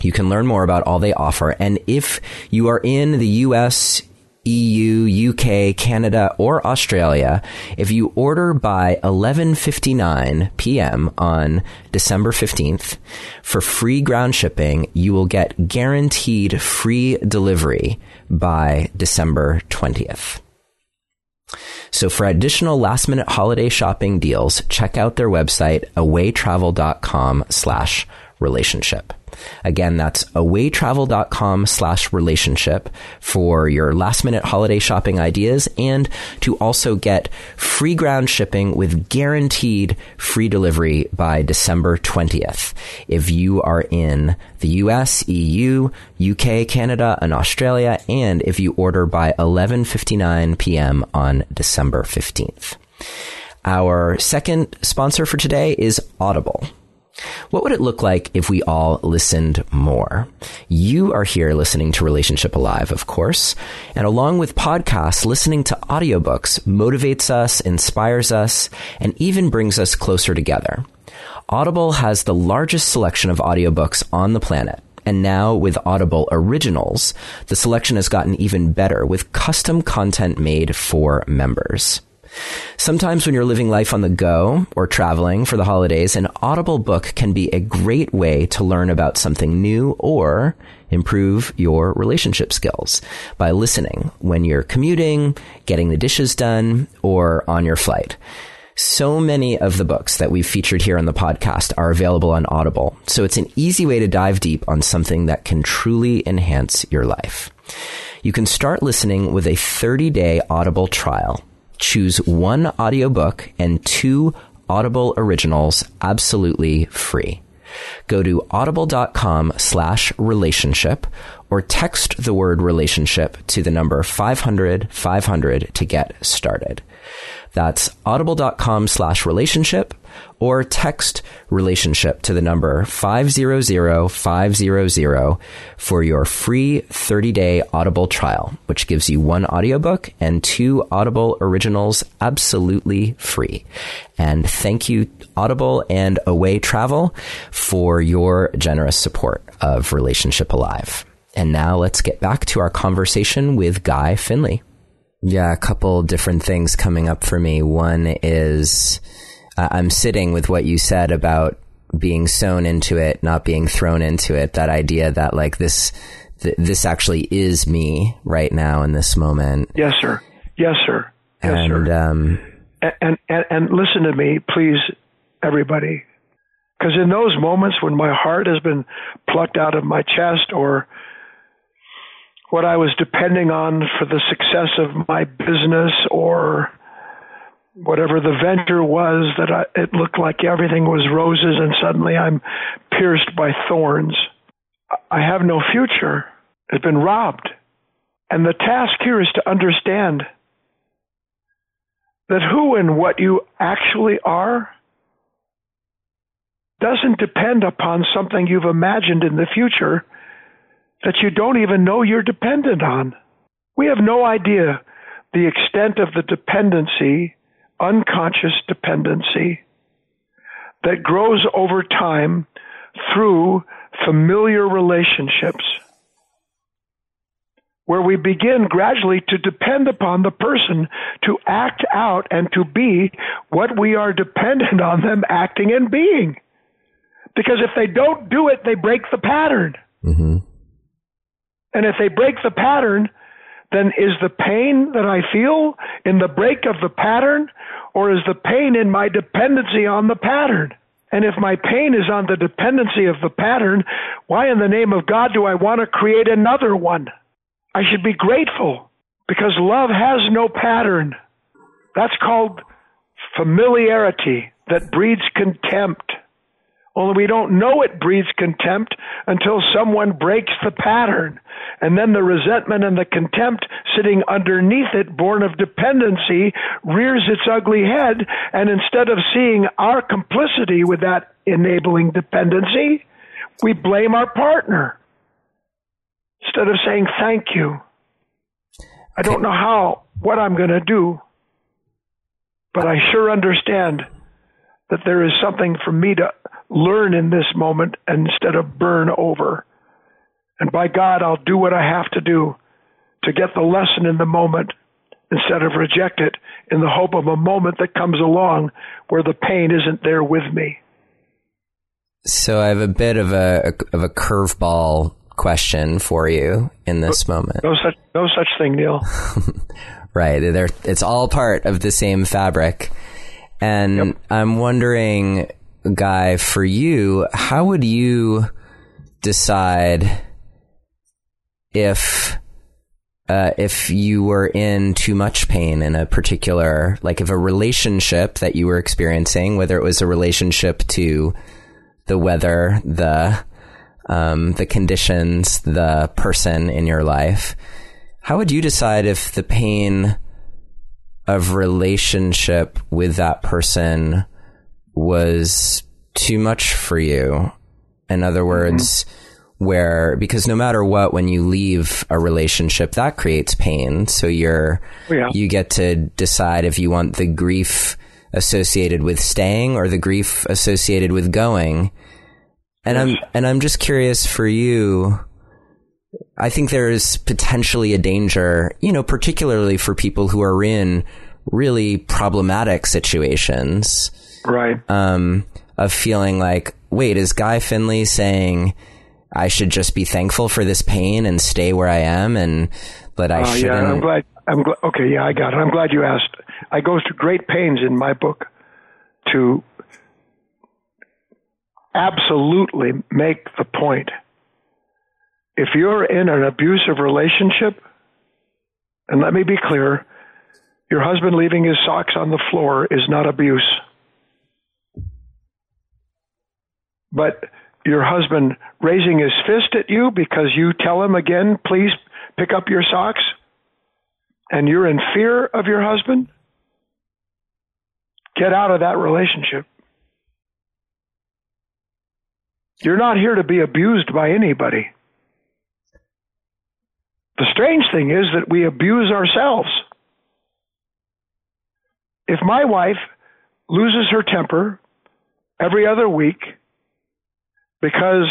you can learn more about all they offer. And if you are in the US, EU, UK, Canada, or Australia, if you order by 11:59 p.m. on December 15th for free ground shipping, you will get guaranteed free delivery by December 20th. So for additional last minute holiday shopping deals, check out their website awaytravel.com slash relationship. Again, that's awaytravel.com slash relationship for your last minute holiday shopping ideas and to also get free ground shipping with guaranteed free delivery by December 20th. If you are in the US, EU, UK, Canada, and Australia, and if you order by 11:59 p.m. on December 15th. Our second sponsor for today is Audible. What would it look like if we all listened more? You are here listening to Relationship Alive, of course. And along with podcasts, listening to audiobooks motivates us, inspires us, and even brings us closer together. Audible has the largest selection of audiobooks on the planet. And now with Audible Originals, the selection has gotten even better with custom content made for members. Sometimes when you're living life on the go or traveling for the holidays, an audible book can be a great way to learn about something new or improve your relationship skills by listening when you're commuting, getting the dishes done, or on your flight. So many of the books that we've featured here on the podcast are available on Audible, so it's an easy way to dive deep on something that can truly enhance your life. You can start listening with a 30 day Audible trial choose one audiobook and two Audible originals absolutely free. Go to audible.com slash relationship or text the word relationship to the number 500 500 to get started. That's audible.com slash relationship or text relationship to the number 500-500 for your free 30-day Audible trial, which gives you one audiobook and two Audible originals absolutely free. And thank you Audible and Away Travel for your generous support of Relationship Alive. And now let's get back to our conversation with Guy Finley. Yeah, a couple different things coming up for me. One is uh, I'm sitting with what you said about being sewn into it, not being thrown into it. That idea that like this, th- this actually is me right now in this moment. Yes, sir. Yes, sir. Yes, and, sir. Um, and, and and listen to me, please, everybody, because in those moments when my heart has been plucked out of my chest or what I was depending on for the success of my business or whatever the venture was that I, it looked like everything was roses and suddenly I'm pierced by thorns. I have no future. It's been robbed. And the task here is to understand that who and what you actually are doesn't depend upon something you've imagined in the future that you don't even know you're dependent on. We have no idea the extent of the dependency, unconscious dependency, that grows over time through familiar relationships, where we begin gradually to depend upon the person to act out and to be what we are dependent on them acting and being. Because if they don't do it, they break the pattern. mm-hmm. And if they break the pattern, then is the pain that I feel in the break of the pattern, or is the pain in my dependency on the pattern? And if my pain is on the dependency of the pattern, why in the name of God do I want to create another one? I should be grateful because love has no pattern. That's called familiarity that breeds contempt. Only we don't know it breeds contempt until someone breaks the pattern. And then the resentment and the contempt sitting underneath it, born of dependency, rears its ugly head. And instead of seeing our complicity with that enabling dependency, we blame our partner. Instead of saying thank you. I don't know how, what I'm going to do, but I sure understand that there is something for me to learn in this moment instead of burn over. And by God, I'll do what I have to do to get the lesson in the moment instead of reject it in the hope of a moment that comes along where the pain isn't there with me. So I have a bit of a of a curveball question for you in this no, moment. No such no such thing, Neil. right. They're, it's all part of the same fabric. And yep. I'm wondering guy, for you, how would you decide if uh, if you were in too much pain in a particular, like if a relationship that you were experiencing, whether it was a relationship to the weather, the um, the conditions, the person in your life, how would you decide if the pain of relationship with that person was too much for you. In other mm-hmm. words, mm-hmm. where, because no matter what, when you leave a relationship, that creates pain. So you're, yeah. you get to decide if you want the grief associated with staying or the grief associated with going. And yes. I'm, and I'm just curious for you. I think there is potentially a danger, you know, particularly for people who are in really problematic situations Right. Um, of feeling like, wait, is Guy Finley saying I should just be thankful for this pain and stay where I am and that I uh, shouldn't? Yeah, I'm glad. I'm glad. Okay, yeah, I got it. I'm glad you asked. I go through great pains in my book to absolutely make the point. If you're in an abusive relationship, and let me be clear, your husband leaving his socks on the floor is not abuse. but your husband raising his fist at you because you tell him again, please pick up your socks, and you're in fear of your husband, get out of that relationship. You're not here to be abused by anybody. The strange thing is that we abuse ourselves. If my wife loses her temper every other week because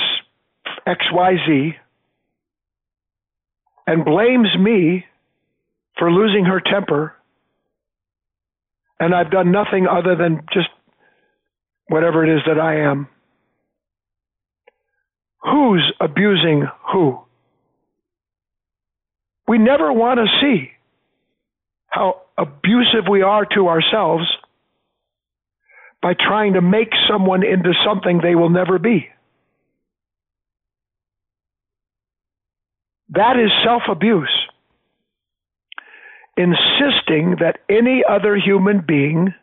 XYZ and blames me for losing her temper, and I've done nothing other than just whatever it is that I am. Who's abusing who? We never want to see how abusive we are to ourselves by trying to make someone into something they will never be. That is self abuse. Insisting that any other human being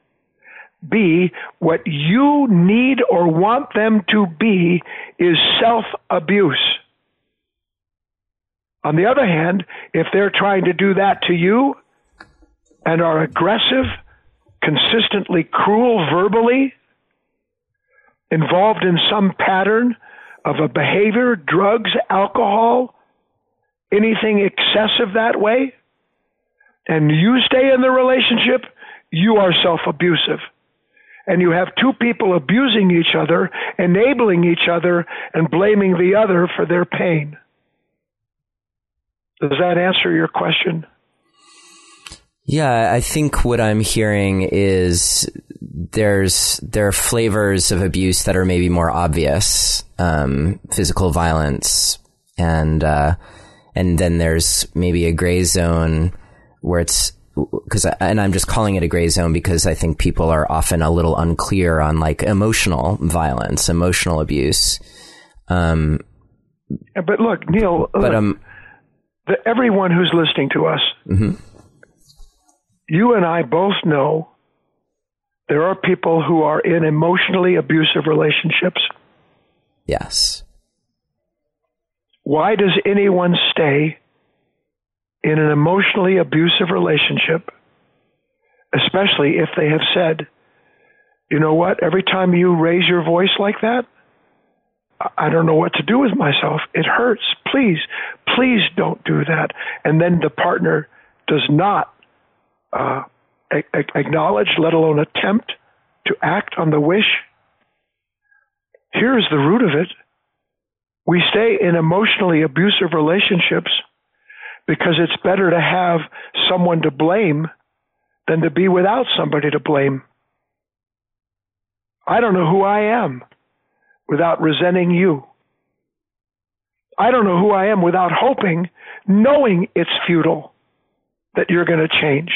be what you need or want them to be is self abuse. On the other hand, if they're trying to do that to you and are aggressive, consistently cruel verbally, involved in some pattern of a behavior, drugs, alcohol, anything excessive that way, and you stay in the relationship, you are self abusive. And you have two people abusing each other, enabling each other, and blaming the other for their pain. Does that answer your question? Yeah, I think what I'm hearing is there's there are flavors of abuse that are maybe more obvious, um, physical violence, and uh, and then there's maybe a gray zone where it's because and I'm just calling it a gray zone because I think people are often a little unclear on like emotional violence, emotional abuse. Um, but look, Neil. But um, the, everyone who's listening to us, mm-hmm. you and I both know there are people who are in emotionally abusive relationships. Yes. Why does anyone stay in an emotionally abusive relationship, especially if they have said, you know what, every time you raise your voice like that, I don't know what to do with myself. It hurts. Please, please don't do that. And then the partner does not uh, a- acknowledge, let alone attempt to act on the wish. Here's the root of it we stay in emotionally abusive relationships because it's better to have someone to blame than to be without somebody to blame. I don't know who I am without resenting you. I don't know who I am without hoping, knowing it's futile, that you're going to change.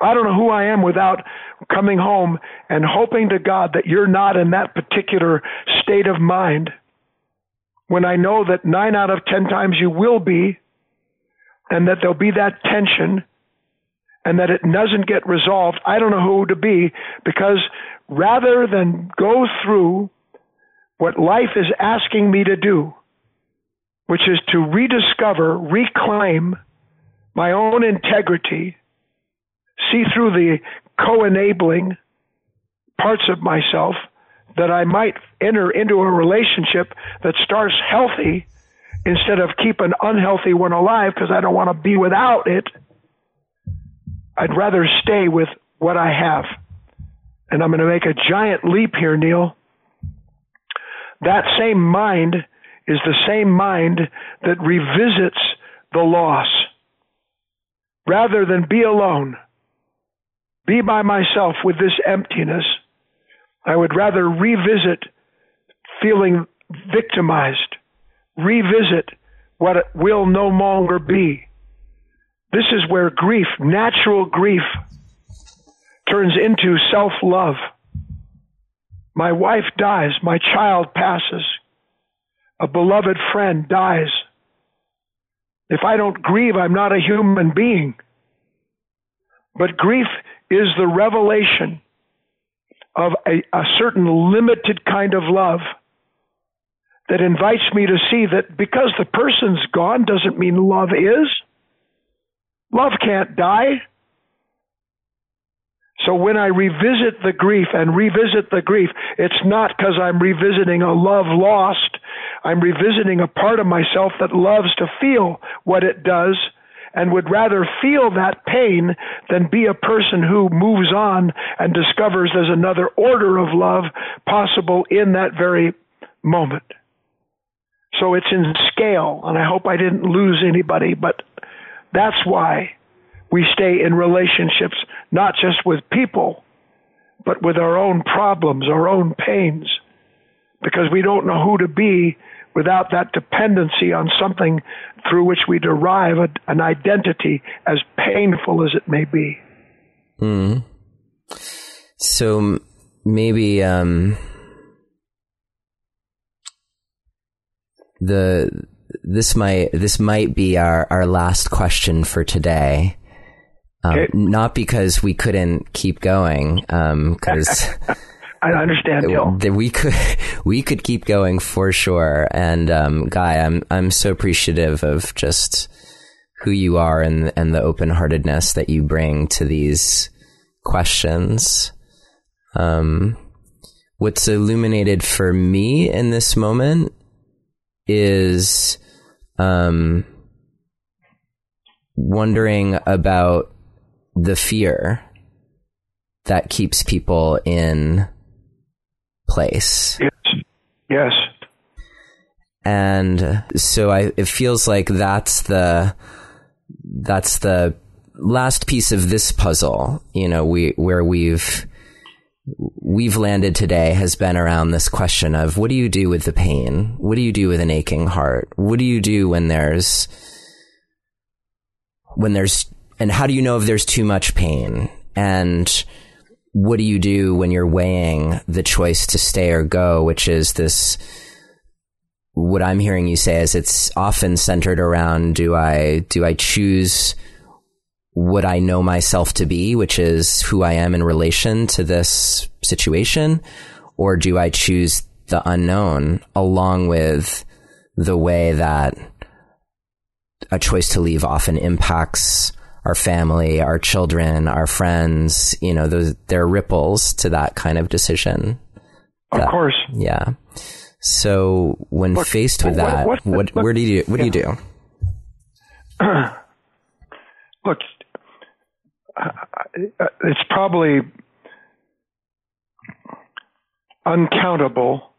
I don't know who I am without coming home and hoping to God that you're not in that particular state of mind when I know that nine out of ten times you will be, and that there'll be that tension, and that it doesn't get resolved, I don't know who to be because rather than go through what life is asking me to do, which is to rediscover, reclaim my own integrity, see through the co enabling parts of myself that I might enter into a relationship that starts healthy instead of keep an unhealthy one alive because I don't want to be without it. I'd rather stay with what I have. And I'm going to make a giant leap here, Neil. That same mind is the same mind that revisits the loss. Rather than be alone, be by myself with this emptiness I would rather revisit feeling victimized, revisit what it will no longer be. This is where grief, natural grief, turns into self love. My wife dies, my child passes, a beloved friend dies. If I don't grieve, I'm not a human being. But grief is the revelation of a, a certain limited kind of love that invites me to see that because the person's gone doesn't mean love is. Love can't die. So when I revisit the grief and revisit the grief, it's not because I'm revisiting a love lost. I'm revisiting a part of myself that loves to feel what it does and would rather feel that pain than be a person who moves on and discovers there's another order of love possible in that very moment. So it's in scale, and I hope I didn't lose anybody, but that's why we stay in relationships, not just with people, but with our own problems, our own pains, because we don't know who to be without that dependency on something through which we derive a, an identity, as painful as it may be. Mm. So maybe um, the this might this might be our, our last question for today. Um, okay. Not because we couldn't keep going, because um, I understand. That we could we could keep going for sure. And um, Guy, I'm I'm so appreciative of just who you are and and the open heartedness that you bring to these questions. Um, what's illuminated for me in this moment is um, wondering about the fear that keeps people in place. Yes. Yes. And so I, it feels like that's the, that's the last piece of this puzzle, you know, we, where we've, we've landed today has been around this question of what do you do with the pain? What do you do with an aching heart? What do you do when there's, when there's, and how do you know if there's too much pain? And what do you do when you're weighing the choice to stay or go, which is this, what I'm hearing you say is it's often centered around do I, do I choose what I know myself to be, which is who I am in relation to this situation? Or do I choose the unknown along with the way that a choice to leave often impacts our family, our children, our friends, you know, those, there are ripples to that kind of decision. Of that, course. Yeah. So when look, faced with that, what, what, look, where do you, what yeah. do you do? look, Uh, it's probably uncountable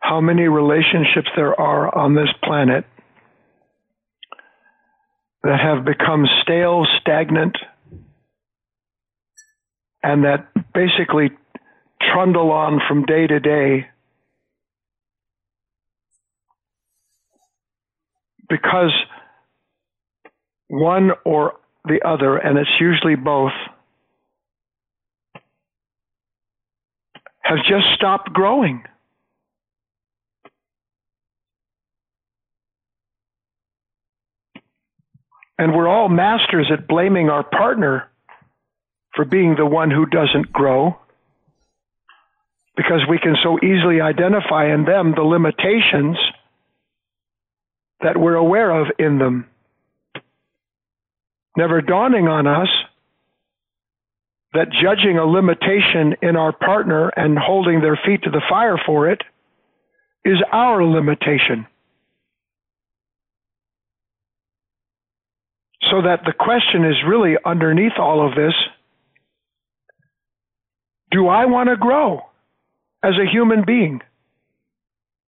how many relationships there are on this planet that have become stale, stagnant, and that basically trundle on from day to day because one or the other, and it's usually both, has just stopped growing. And we're all masters at blaming our partner for being the one who doesn't grow because we can so easily identify in them the limitations that we're aware of in them never dawning on us that judging a limitation in our partner and holding their feet to the fire for it is our limitation. So that the question is really underneath all of this do I want to grow as a human being?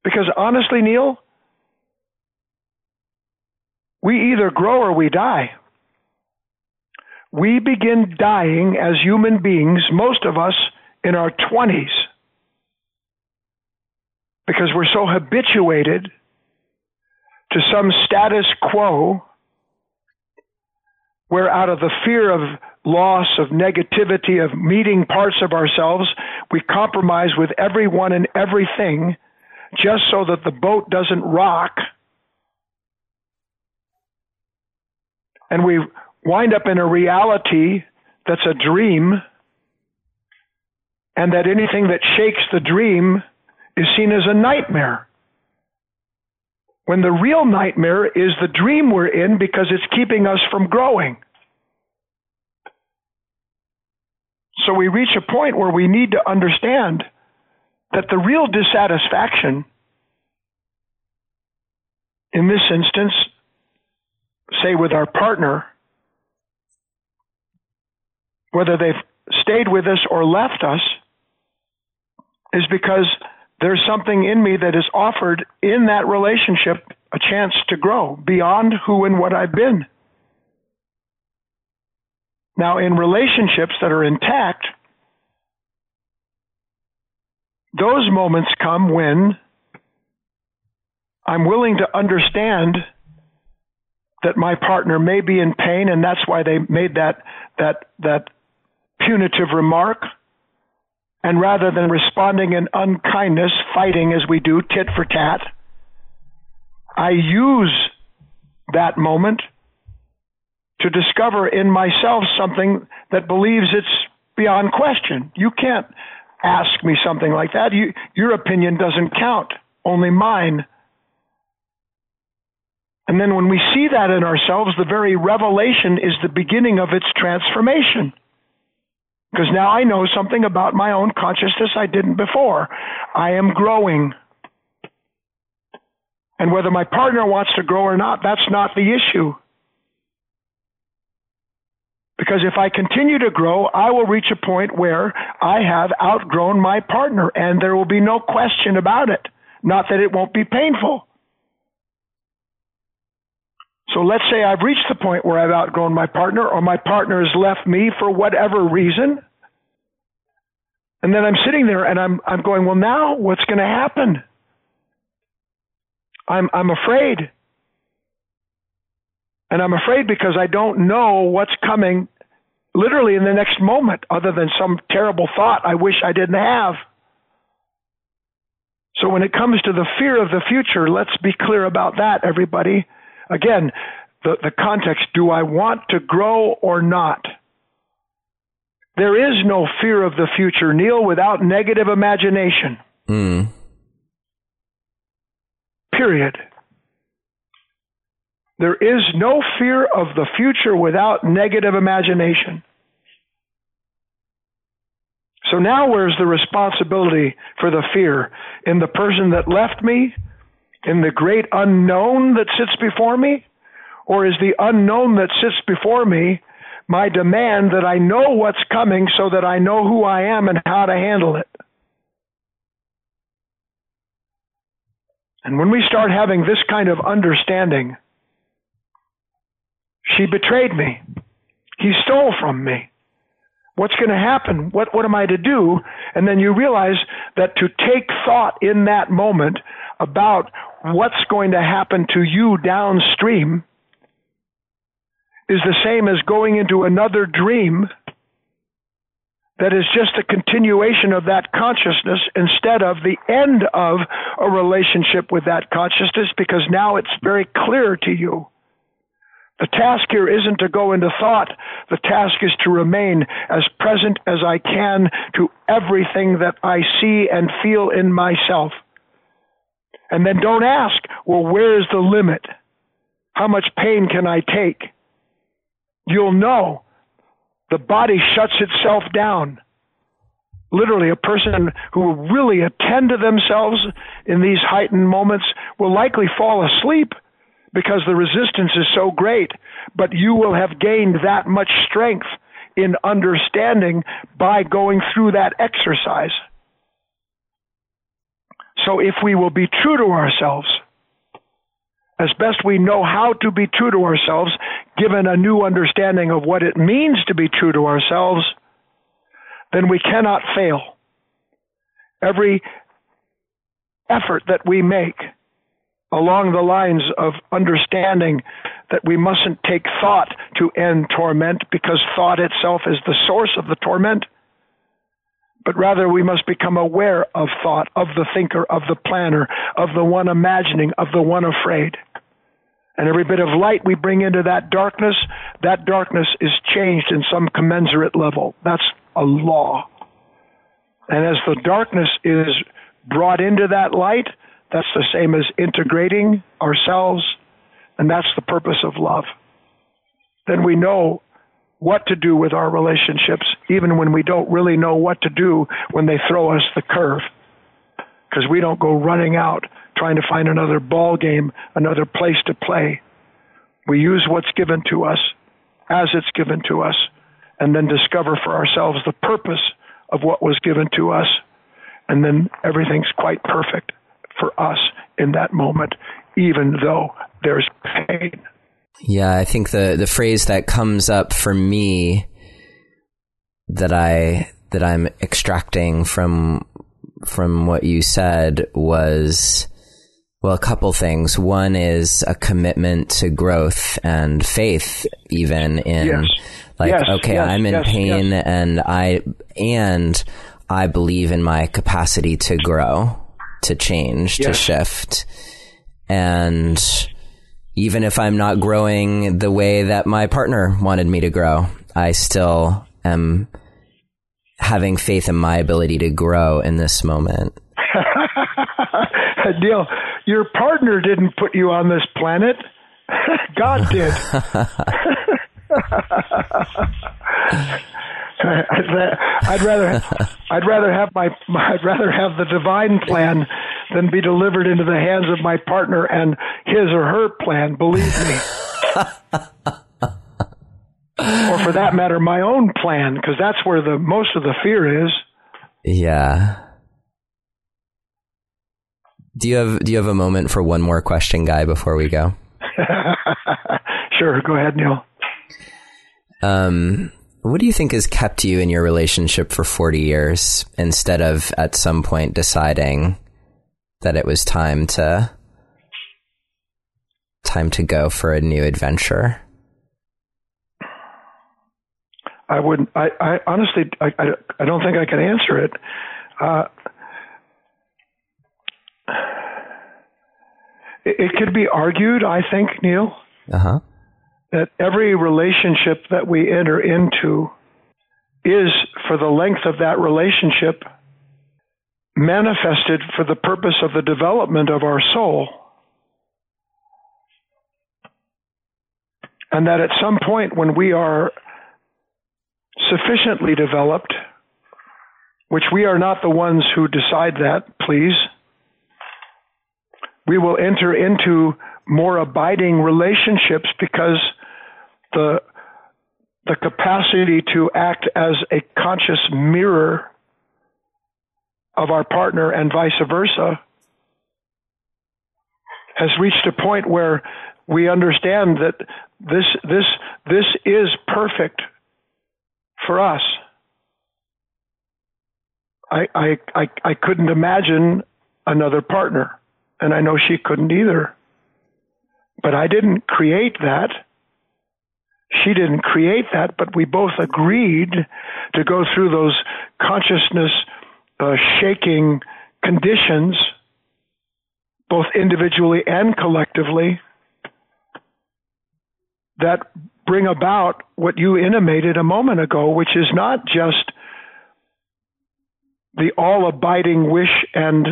Because honestly, Neil, we either grow or we die we begin dying as human beings, most of us in our 20s, because we're so habituated to some status quo where, out of the fear of loss, of negativity, of meeting parts of ourselves, we compromise with everyone and everything just so that the boat doesn't rock. And we wind up in a reality that's a dream, and that anything that shakes the dream is seen as a nightmare. When the real nightmare is the dream we're in because it's keeping us from growing. So we reach a point where we need to understand that the real dissatisfaction in this instance, say with our partner, whether they've stayed with us or left us, is because there's something in me that is offered in that relationship a chance to grow beyond who and what I've been. Now, in relationships that are intact, those moments come when I'm willing to understand that my partner may be in pain and that's why they made that that that punitive remark and rather than responding in unkindness fighting as we do tit for tat I use that moment to discover in myself something that believes it's beyond question. You can't ask me something like that. You, your opinion doesn't count, only mine. And then when we see that in ourselves, the very revelation is the beginning of its transformation. Because now I know something about my own consciousness I didn't before. I am growing. And whether my partner wants to grow or not, that's not the issue. Because if I continue to grow, I will reach a point where I have outgrown my partner, and there will be no question about it. Not that it won't be painful. So let's say I've reached the point where I've outgrown my partner, or my partner has left me for whatever reason. And then I'm sitting there and I'm, I'm going, well, now what's going to happen? I'm, I'm afraid. And I'm afraid because I don't know what's coming literally in the next moment, other than some terrible thought I wish I didn't have. So when it comes to the fear of the future, let's be clear about that, everybody. Again, the, the context do I want to grow or not? There is no fear of the future, Neil, without negative imagination. Mm. Period. There is no fear of the future without negative imagination. So now where's the responsibility for the fear? In the person that left me? In the great unknown that sits before me? Or is the unknown that sits before me my demand that I know what's coming so that I know who I am and how to handle it? And when we start having this kind of understanding, she betrayed me. He stole from me. What's going to happen? What, what am I to do? And then you realize that to take thought in that moment about what's going to happen to you downstream is the same as going into another dream that is just a continuation of that consciousness instead of the end of a relationship with that consciousness because now it's very clear to you. The task here isn't to go into thought. The task is to remain as present as I can to everything that I see and feel in myself. And then don't ask, well, where is the limit? How much pain can I take? You'll know. The body shuts itself down. Literally, a person who will really attend to themselves in these heightened moments will likely fall asleep because the resistance is so great, but you will have gained that much strength in understanding by going through that exercise. So if we will be true to ourselves, as best we know how to be true to ourselves, given a new understanding of what it means to be true to ourselves, then we cannot fail. Every effort that we make along the lines of understanding that we mustn't take thought to end torment because thought itself is the source of the torment, but rather we must become aware of thought, of the thinker, of the planner, of the one imagining, of the one afraid. And every bit of light we bring into that darkness, that darkness is changed in some commensurate level. That's a law. And as the darkness is brought into that light, that's the same as integrating ourselves, and that's the purpose of love. Then we know what to do with our relationships, even when we don't really know what to do when they throw us the curve. Because we don't go running out trying to find another ball game, another place to play. We use what's given to us as it's given to us, and then discover for ourselves the purpose of what was given to us. And then everything's quite perfect for us in that moment, even though there's pain. Yeah, I think the the phrase that comes up for me that I that I'm extracting from from what you said was well, a couple things. One is a commitment to growth and faith, even in yes. like, yes, okay, yes, I'm in pain and I, and I believe in my capacity to grow, to change, to shift. And even if I'm not growing the way that my partner wanted me to grow, I still am having faith in my ability to grow in this moment. Deal. your partner didn't put you on this planet. God did. I'd rather I'd rather have my I'd rather have the divine plan than be delivered into the hands of my partner and his or her plan, believe me. or for that matter my own plan because that's where the most of the fear is. Yeah. Do you have Do you have a moment for one more question, Guy, before we go? sure, go ahead, Neil. Um, what do you think has kept you in your relationship for forty years instead of at some point deciding that it was time to time to go for a new adventure? I wouldn't. I, I honestly, I, I, I don't think I can answer it. Uh, it, it could be argued, I think, Neil, Uh-huh. That every relationship that we enter into is, for the length of that relationship, manifested for the purpose of the development of our soul. And that at some point when we are sufficiently developed, which we are not the ones who decide that, please, we will enter into more abiding relationships because the the capacity to act as a conscious mirror of our partner and vice versa has reached a point where we understand that this this this is perfect for us. I I I, I couldn't imagine another partner and I know she couldn't either. But I didn't create that. She didn't create that, but we both agreed to go through those consciousness uh, shaking conditions, both individually and collectively, that bring about what you intimated a moment ago, which is not just the all abiding wish and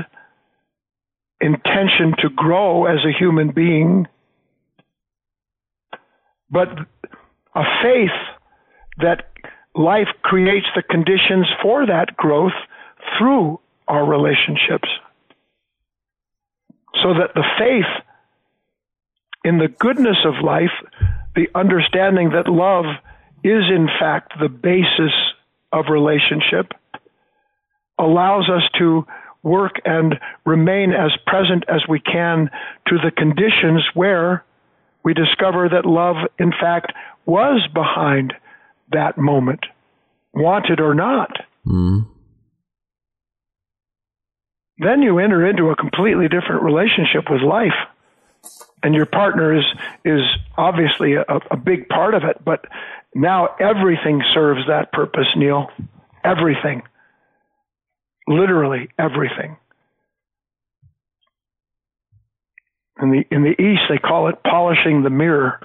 intention to grow as a human being, but a faith that life creates the conditions for that growth through our relationships. So that the faith in the goodness of life, the understanding that love is in fact the basis of relationship, allows us to work and remain as present as we can to the conditions where we discover that love, in fact, was behind that moment, wanted or not. Mm. Then you enter into a completely different relationship with life. And your partner is is obviously a, a big part of it, but now everything serves that purpose, Neil. Everything literally everything. In the in the East, they call it polishing the mirror.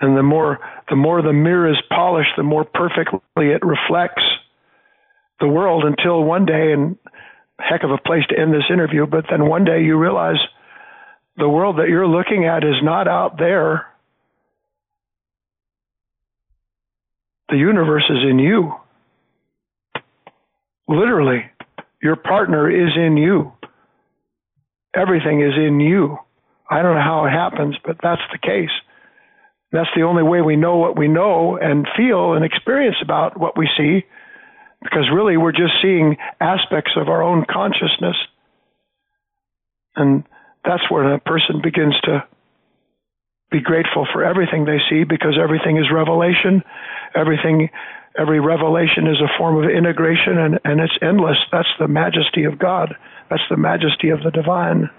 And the more the more the mirror is polished, the more perfectly it reflects the world. Until one day, and heck of a place to end this interview, but then one day you realize the world that you're looking at is not out there. The universe is in you. Literally, your partner is in you. Everything is in you. I don't know how it happens, but that's the case. That's the only way we know what we know and feel and experience about what we see, because really we're just seeing aspects of our own consciousness. And that's where a person begins to be grateful for everything they see because everything is revelation. Everything, every revelation is a form of integration and, and it's endless. That's the majesty of God. That's the majesty of the divine.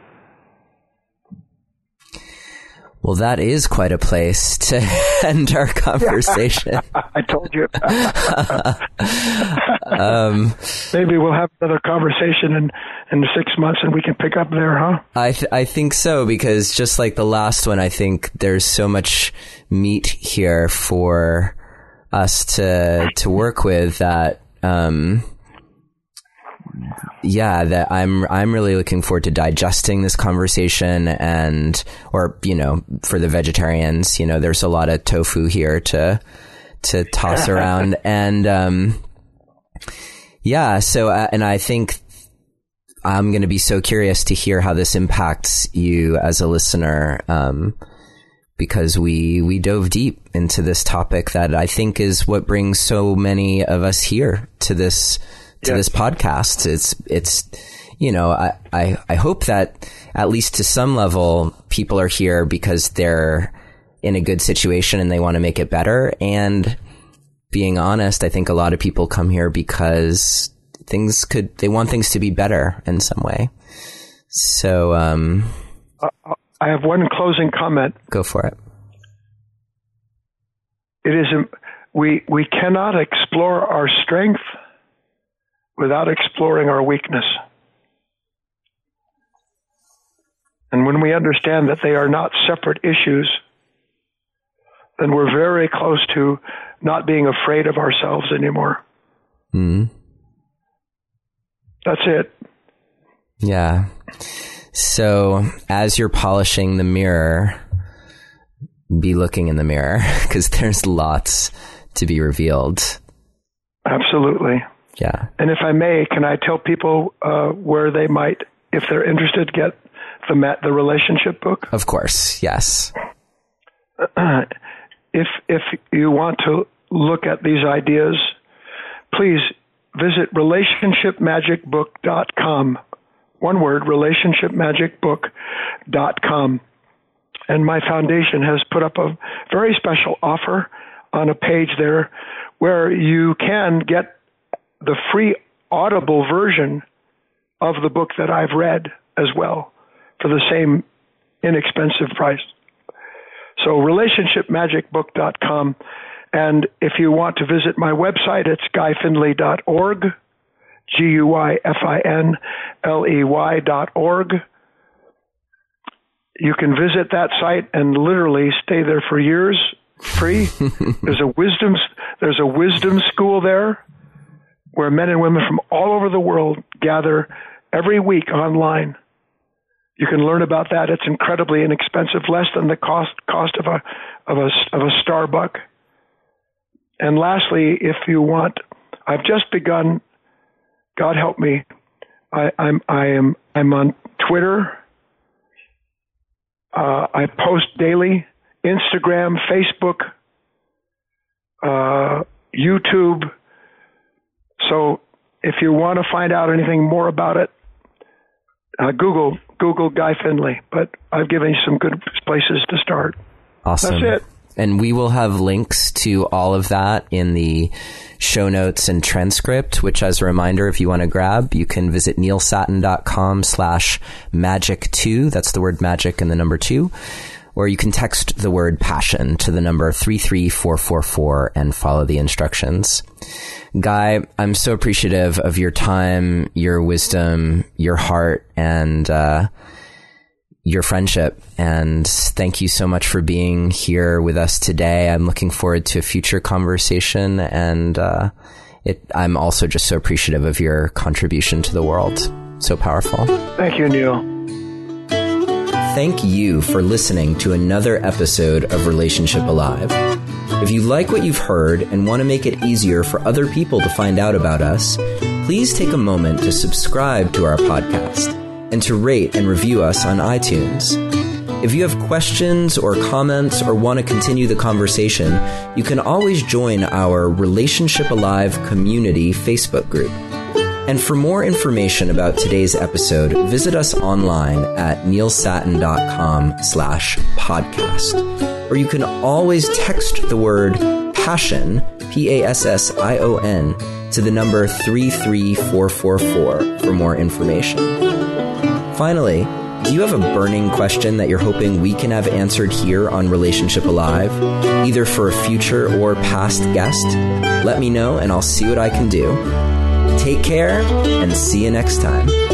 Well, that is quite a place to end our conversation. I told you. um, Maybe we'll have another conversation in, in six months and we can pick up there, huh? I, th- I think so, because just like the last one, I think there's so much meat here for us to, to work with that, um, yeah, that I'm I'm really looking forward to digesting this conversation and or you know for the vegetarians, you know, there's a lot of tofu here to to toss around. And um yeah, so uh, and I think I'm going to be so curious to hear how this impacts you as a listener um because we we dove deep into this topic that I think is what brings so many of us here to this to this podcast. It's, it's, you know, I, I, I hope that at least to some level, people are here because they're in a good situation and they want to make it better. And being honest, I think a lot of people come here because things could, they want things to be better in some way. So, um, uh, I have one closing comment. Go for it. It is, we, we cannot explore our strength without exploring our weakness. And when we understand that they are not separate issues, then we're very close to not being afraid of ourselves anymore. Mm. That's it. Yeah. So as you're polishing the mirror, be looking in the mirror because there's lots to be revealed. Absolutely. Yeah. And if I may, can I tell people uh, where they might, if they're interested, get the the relationship book? Of course, yes. if if you want to look at these ideas, please visit relationshipmagicbook.com. One word, relationshipmagicbook.com. And my foundation has put up a very special offer on a page there where you can get the free audible version of the book that I've read as well for the same inexpensive price. So relationshipmagicbook.com. And if you want to visit my website, it's guyfinley.org, G-U-Y-F-I-N-L-E-Y dot org. You can visit that site and literally stay there for years free. there's a wisdom, there's a wisdom school there where men and women from all over the world gather every week online. You can learn about that. It's incredibly inexpensive, less than the cost cost of a of a of a Starbuck. And lastly, if you want, I've just begun. God help me. I, I'm I am I'm on Twitter. Uh, I post daily, Instagram, Facebook, uh, YouTube so if you want to find out anything more about it, uh, Google Google Guy Finley. But I've given you some good places to start. Awesome. That's it. And we will have links to all of that in the show notes and transcript, which as a reminder, if you want to grab, you can visit neilsattin.com slash magic two. That's the word magic and the number two or you can text the word passion to the number 33444 and follow the instructions. Guy, I'm so appreciative of your time, your wisdom, your heart, and, uh, your friendship. And thank you so much for being here with us today. I'm looking forward to a future conversation. And uh, it, I'm also just so appreciative of your contribution to the world. So powerful. Thank you, Neil. Thank you for listening to another episode of Relationship Alive. If you like what you've heard and want to make it easier for other people to find out about us, please take a moment to subscribe to our podcast and to rate and review us on iTunes. If you have questions or comments or want to continue the conversation, you can always join our Relationship Alive community Facebook group. And for more information about today's episode, visit us online at neilsattin.com slash podcast. Or you can always text the word passion, P-A-S-S-I-O-N, to the number 33444 for more information. Finally, do you have a burning question that you're hoping we can have answered here on Relationship Alive, either for a future or past guest? Let me know and I'll see what I can do. Take care and see you next time.